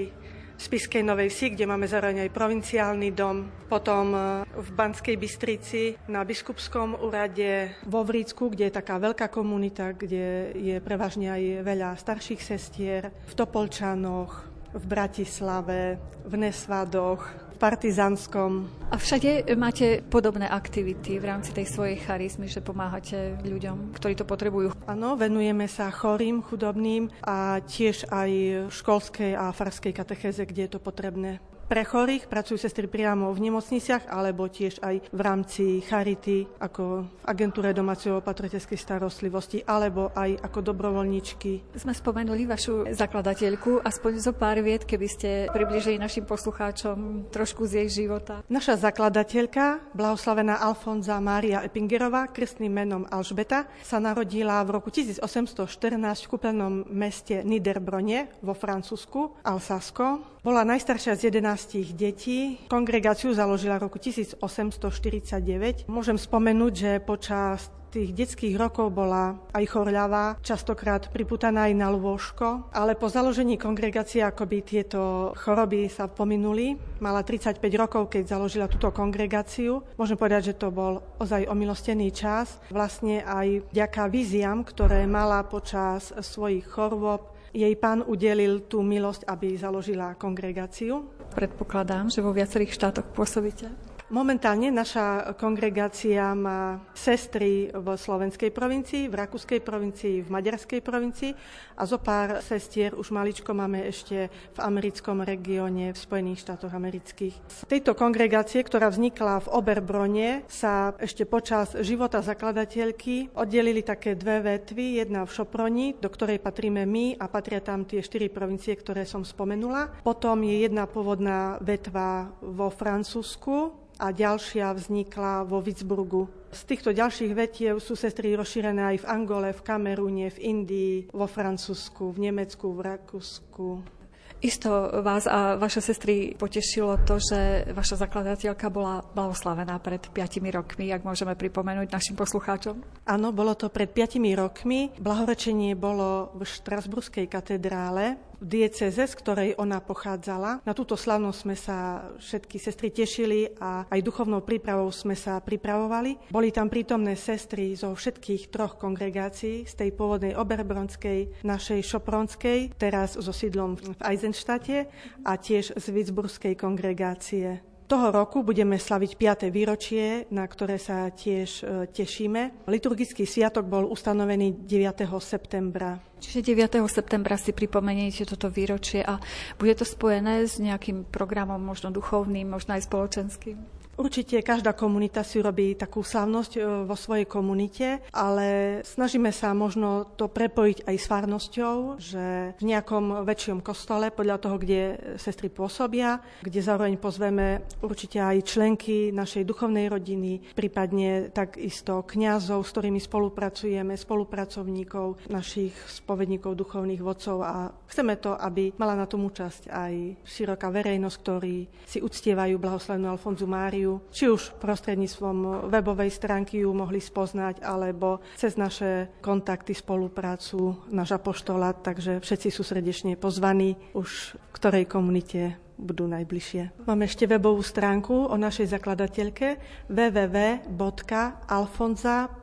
Spiskej Novej Vsi, kde máme zároveň aj provinciálny dom, potom v Banskej Bystrici, na Biskupskom úrade, vo Vrícku, kde je taká veľká komunita, kde je prevažne aj veľa starších sestier, v Topolčanoch, v Bratislave, v Nesvadoch, v Partizanskom. A všade máte podobné aktivity v rámci tej svojej charizmy, že pomáhate ľuďom, ktorí to potrebujú? Áno, venujeme sa chorým, chudobným a tiež aj školskej a farskej katechéze, kde je to potrebné. Pre chorých pracujú sestry priamo v nemocniciach alebo tiež aj v rámci charity ako v agentúre domáceho patrioteskej starostlivosti alebo aj ako dobrovoľníčky. Sme spomenuli vašu zakladateľku, aspoň zo pár viet, keby ste približili našim poslucháčom trošku z jej života. Naša zakladateľka, blahoslavená Alfonza Mária Epingerová, krstným menom Alžbeta, sa narodila v roku 1814 v kúpeľnom meste Niederbrone vo Francúzsku, Alsasko. Bola najstaršia z 11 detí. Kongregáciu založila v roku 1849. Môžem spomenúť, že počas tých detských rokov bola aj chorľavá, častokrát priputaná aj na lôžko, ale po založení kongregácie akoby tieto choroby sa pominuli. Mala 35 rokov, keď založila túto kongregáciu. Môžem povedať, že to bol ozaj omilostený čas. Vlastne aj vďaka víziam, ktoré mala počas svojich chorôb, jej pán udelil tú milosť, aby založila kongregáciu. Predpokladám, že vo viacerých štátoch pôsobíte. Momentálne naša kongregácia má sestry v slovenskej provincii, v rakúskej provincii, v maďarskej provincii a zo pár sestier už maličko máme ešte v americkom regióne v Spojených štátoch amerických. Z tejto kongregácie, ktorá vznikla v Oberbrone, sa ešte počas života zakladateľky oddelili také dve vetvy. Jedna v Šoproni, do ktorej patríme my a patria tam tie štyri provincie, ktoré som spomenula. Potom je jedna pôvodná vetva vo Francúzsku, a ďalšia vznikla vo Vitzburgu. Z týchto ďalších vetiev sú sestry rozšírené aj v Angole, v Kamerúne, v Indii, vo Francúzsku, v Nemecku, v Rakúsku. Isto vás a vaše sestry potešilo to, že vaša zakladateľka bola blahoslavená pred 5 rokmi, ak môžeme pripomenúť našim poslucháčom. Áno, bolo to pred 5 rokmi. Blahorečenie bolo v Štrasburskej katedrále dieceze, z ktorej ona pochádzala. Na túto slavnosť sme sa všetky sestry tešili a aj duchovnou prípravou sme sa pripravovali. Boli tam prítomné sestry zo všetkých troch kongregácií, z tej pôvodnej Oberbronskej, našej Šopronskej, teraz so sídlom v Eisenštate a tiež z Witzburskej kongregácie. Toho roku budeme slaviť 5. výročie, na ktoré sa tiež e, tešíme. Liturgický sviatok bol ustanovený 9. septembra. Čiže 9. septembra si pripomeniete toto výročie a bude to spojené s nejakým programom, možno duchovným, možno aj spoločenským? Určite každá komunita si robí takú slávnosť e, vo svojej komunite, ale snažíme sa možno to prepojiť aj s farnosťou, že v nejakom väčšom kostole, podľa toho, kde sestry pôsobia, kde zároveň pozveme určite aj členky našej duchovnej rodiny, prípadne takisto kňazov, s ktorými spolupracujeme, spolupracovníkov, našich spovedníkov, duchovných vodcov a chceme to, aby mala na tom účasť aj široká verejnosť, ktorí si uctievajú blahoslavnú Alfonzu Máriu ju, či už prostredníctvom webovej stránky ju mohli spoznať, alebo cez naše kontakty, spoluprácu, náš apoštolát, takže všetci sú srdečne pozvaní už v ktorej komunite budú najbližšie. Máme ešte webovú stránku o našej zakladateľke www.alfonza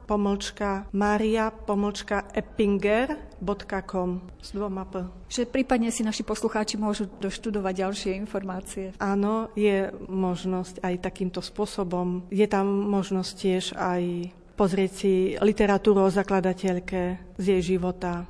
pomlčka maria pomlčka eppinger.com s dvoma p. Že prípadne si naši poslucháči môžu doštudovať ďalšie informácie. Áno, je možnosť aj takýmto spôsobom. Je tam možnosť tiež aj pozrieť si literatúru o zakladateľke z jej života,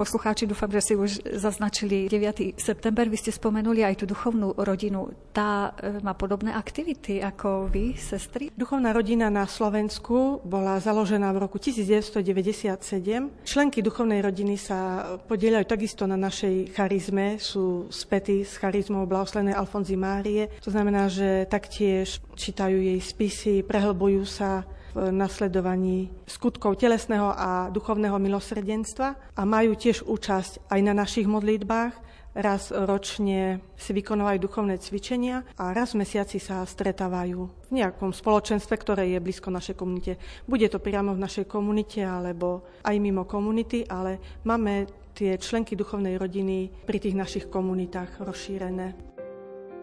Poslucháči, dúfam, že si už zaznačili 9. september. Vy ste spomenuli aj tú duchovnú rodinu. Tá e, má podobné aktivity ako vy, sestry? Duchovná rodina na Slovensku bola založená v roku 1997. Členky duchovnej rodiny sa podielajú takisto na našej charizme, sú spätí s charizmou blahoslenej Alfonzy Márie. To znamená, že taktiež čítajú jej spisy, prehlbujú sa v nasledovaní skutkov telesného a duchovného milosrdenstva a majú tiež účasť aj na našich modlitbách. Raz ročne si vykonávajú duchovné cvičenia a raz v mesiaci sa stretávajú v nejakom spoločenstve, ktoré je blízko našej komunite. Bude to priamo v našej komunite alebo aj mimo komunity, ale máme tie členky duchovnej rodiny pri tých našich komunitách rozšírené.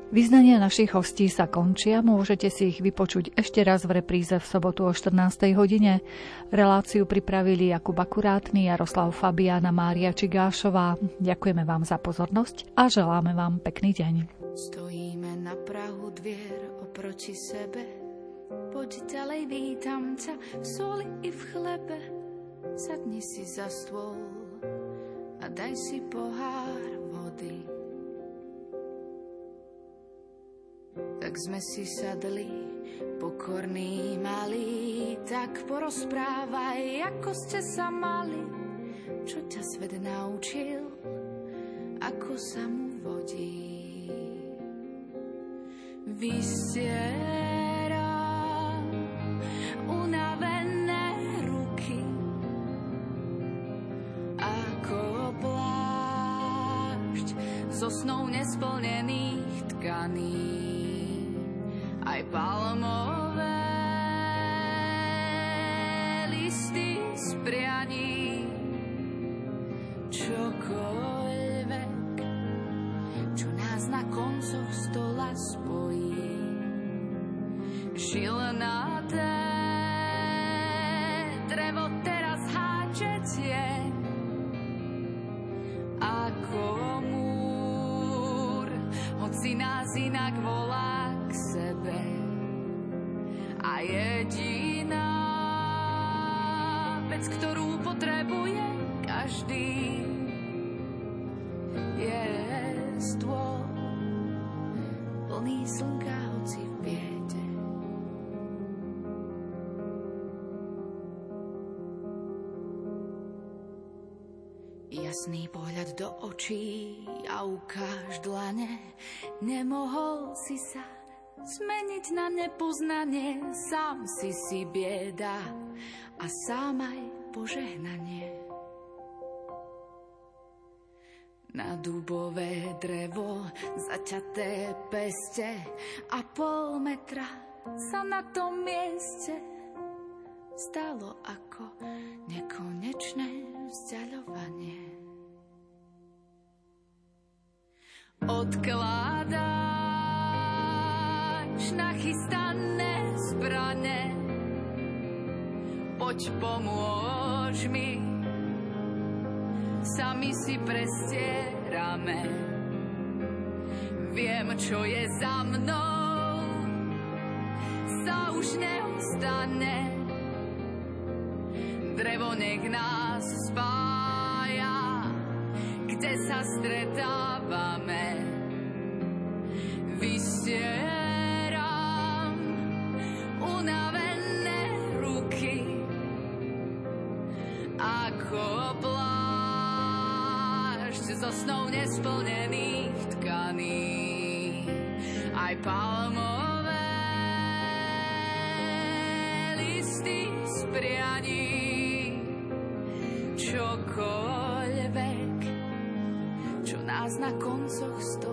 Vyznania našich hostí sa končia, môžete si ich vypočuť ešte raz v repríze v sobotu o 14. hodine. Reláciu pripravili Jakub Akurátny, Jaroslav Fabiana, Mária Čigášová. Ďakujeme vám za pozornosť a želáme vám pekný deň. Stojíme na prahu dvier oproti sebe, poď ďalej vítam ťa v soli i v chlebe. Sadni si za stôl a daj si pohár sme si sadli, pokorní malí, tak porozprávaj, ako ste sa mali, čo ťa svet naučil, ako sa mu vodí. Vystiera unavené ruky, ako plášť zo snou nesplnených tkaní palmové listy z prianí. Čokoľvek, čo nás na koncoch stola spojí. Šilnaté drevo teraz háče tie, ako múr, hoci nás inak volá potrebuje každý, je stôl plný slnka, hoci v biede. Jasný pohľad do očí a ukáž dlane, nemohol si sa zmeniť na nepoznanie, sám si si bieda a sám aj požehnanie. na dubové drevo, zaťaté peste a pol metra sa na tom mieste stalo ako nekonečné vzdialovanie. Odkladáš nachystané zbrane, poď pomôž mi, sami si prestierame. Viem, čo je za mnou, sa už neostane. Drevo nech nás spája, kde sa stretávame. Vystieram snov nesplnených tkaní. Aj palmové listy z prianí, čokoľvek, čo nás na koncoch stola spí.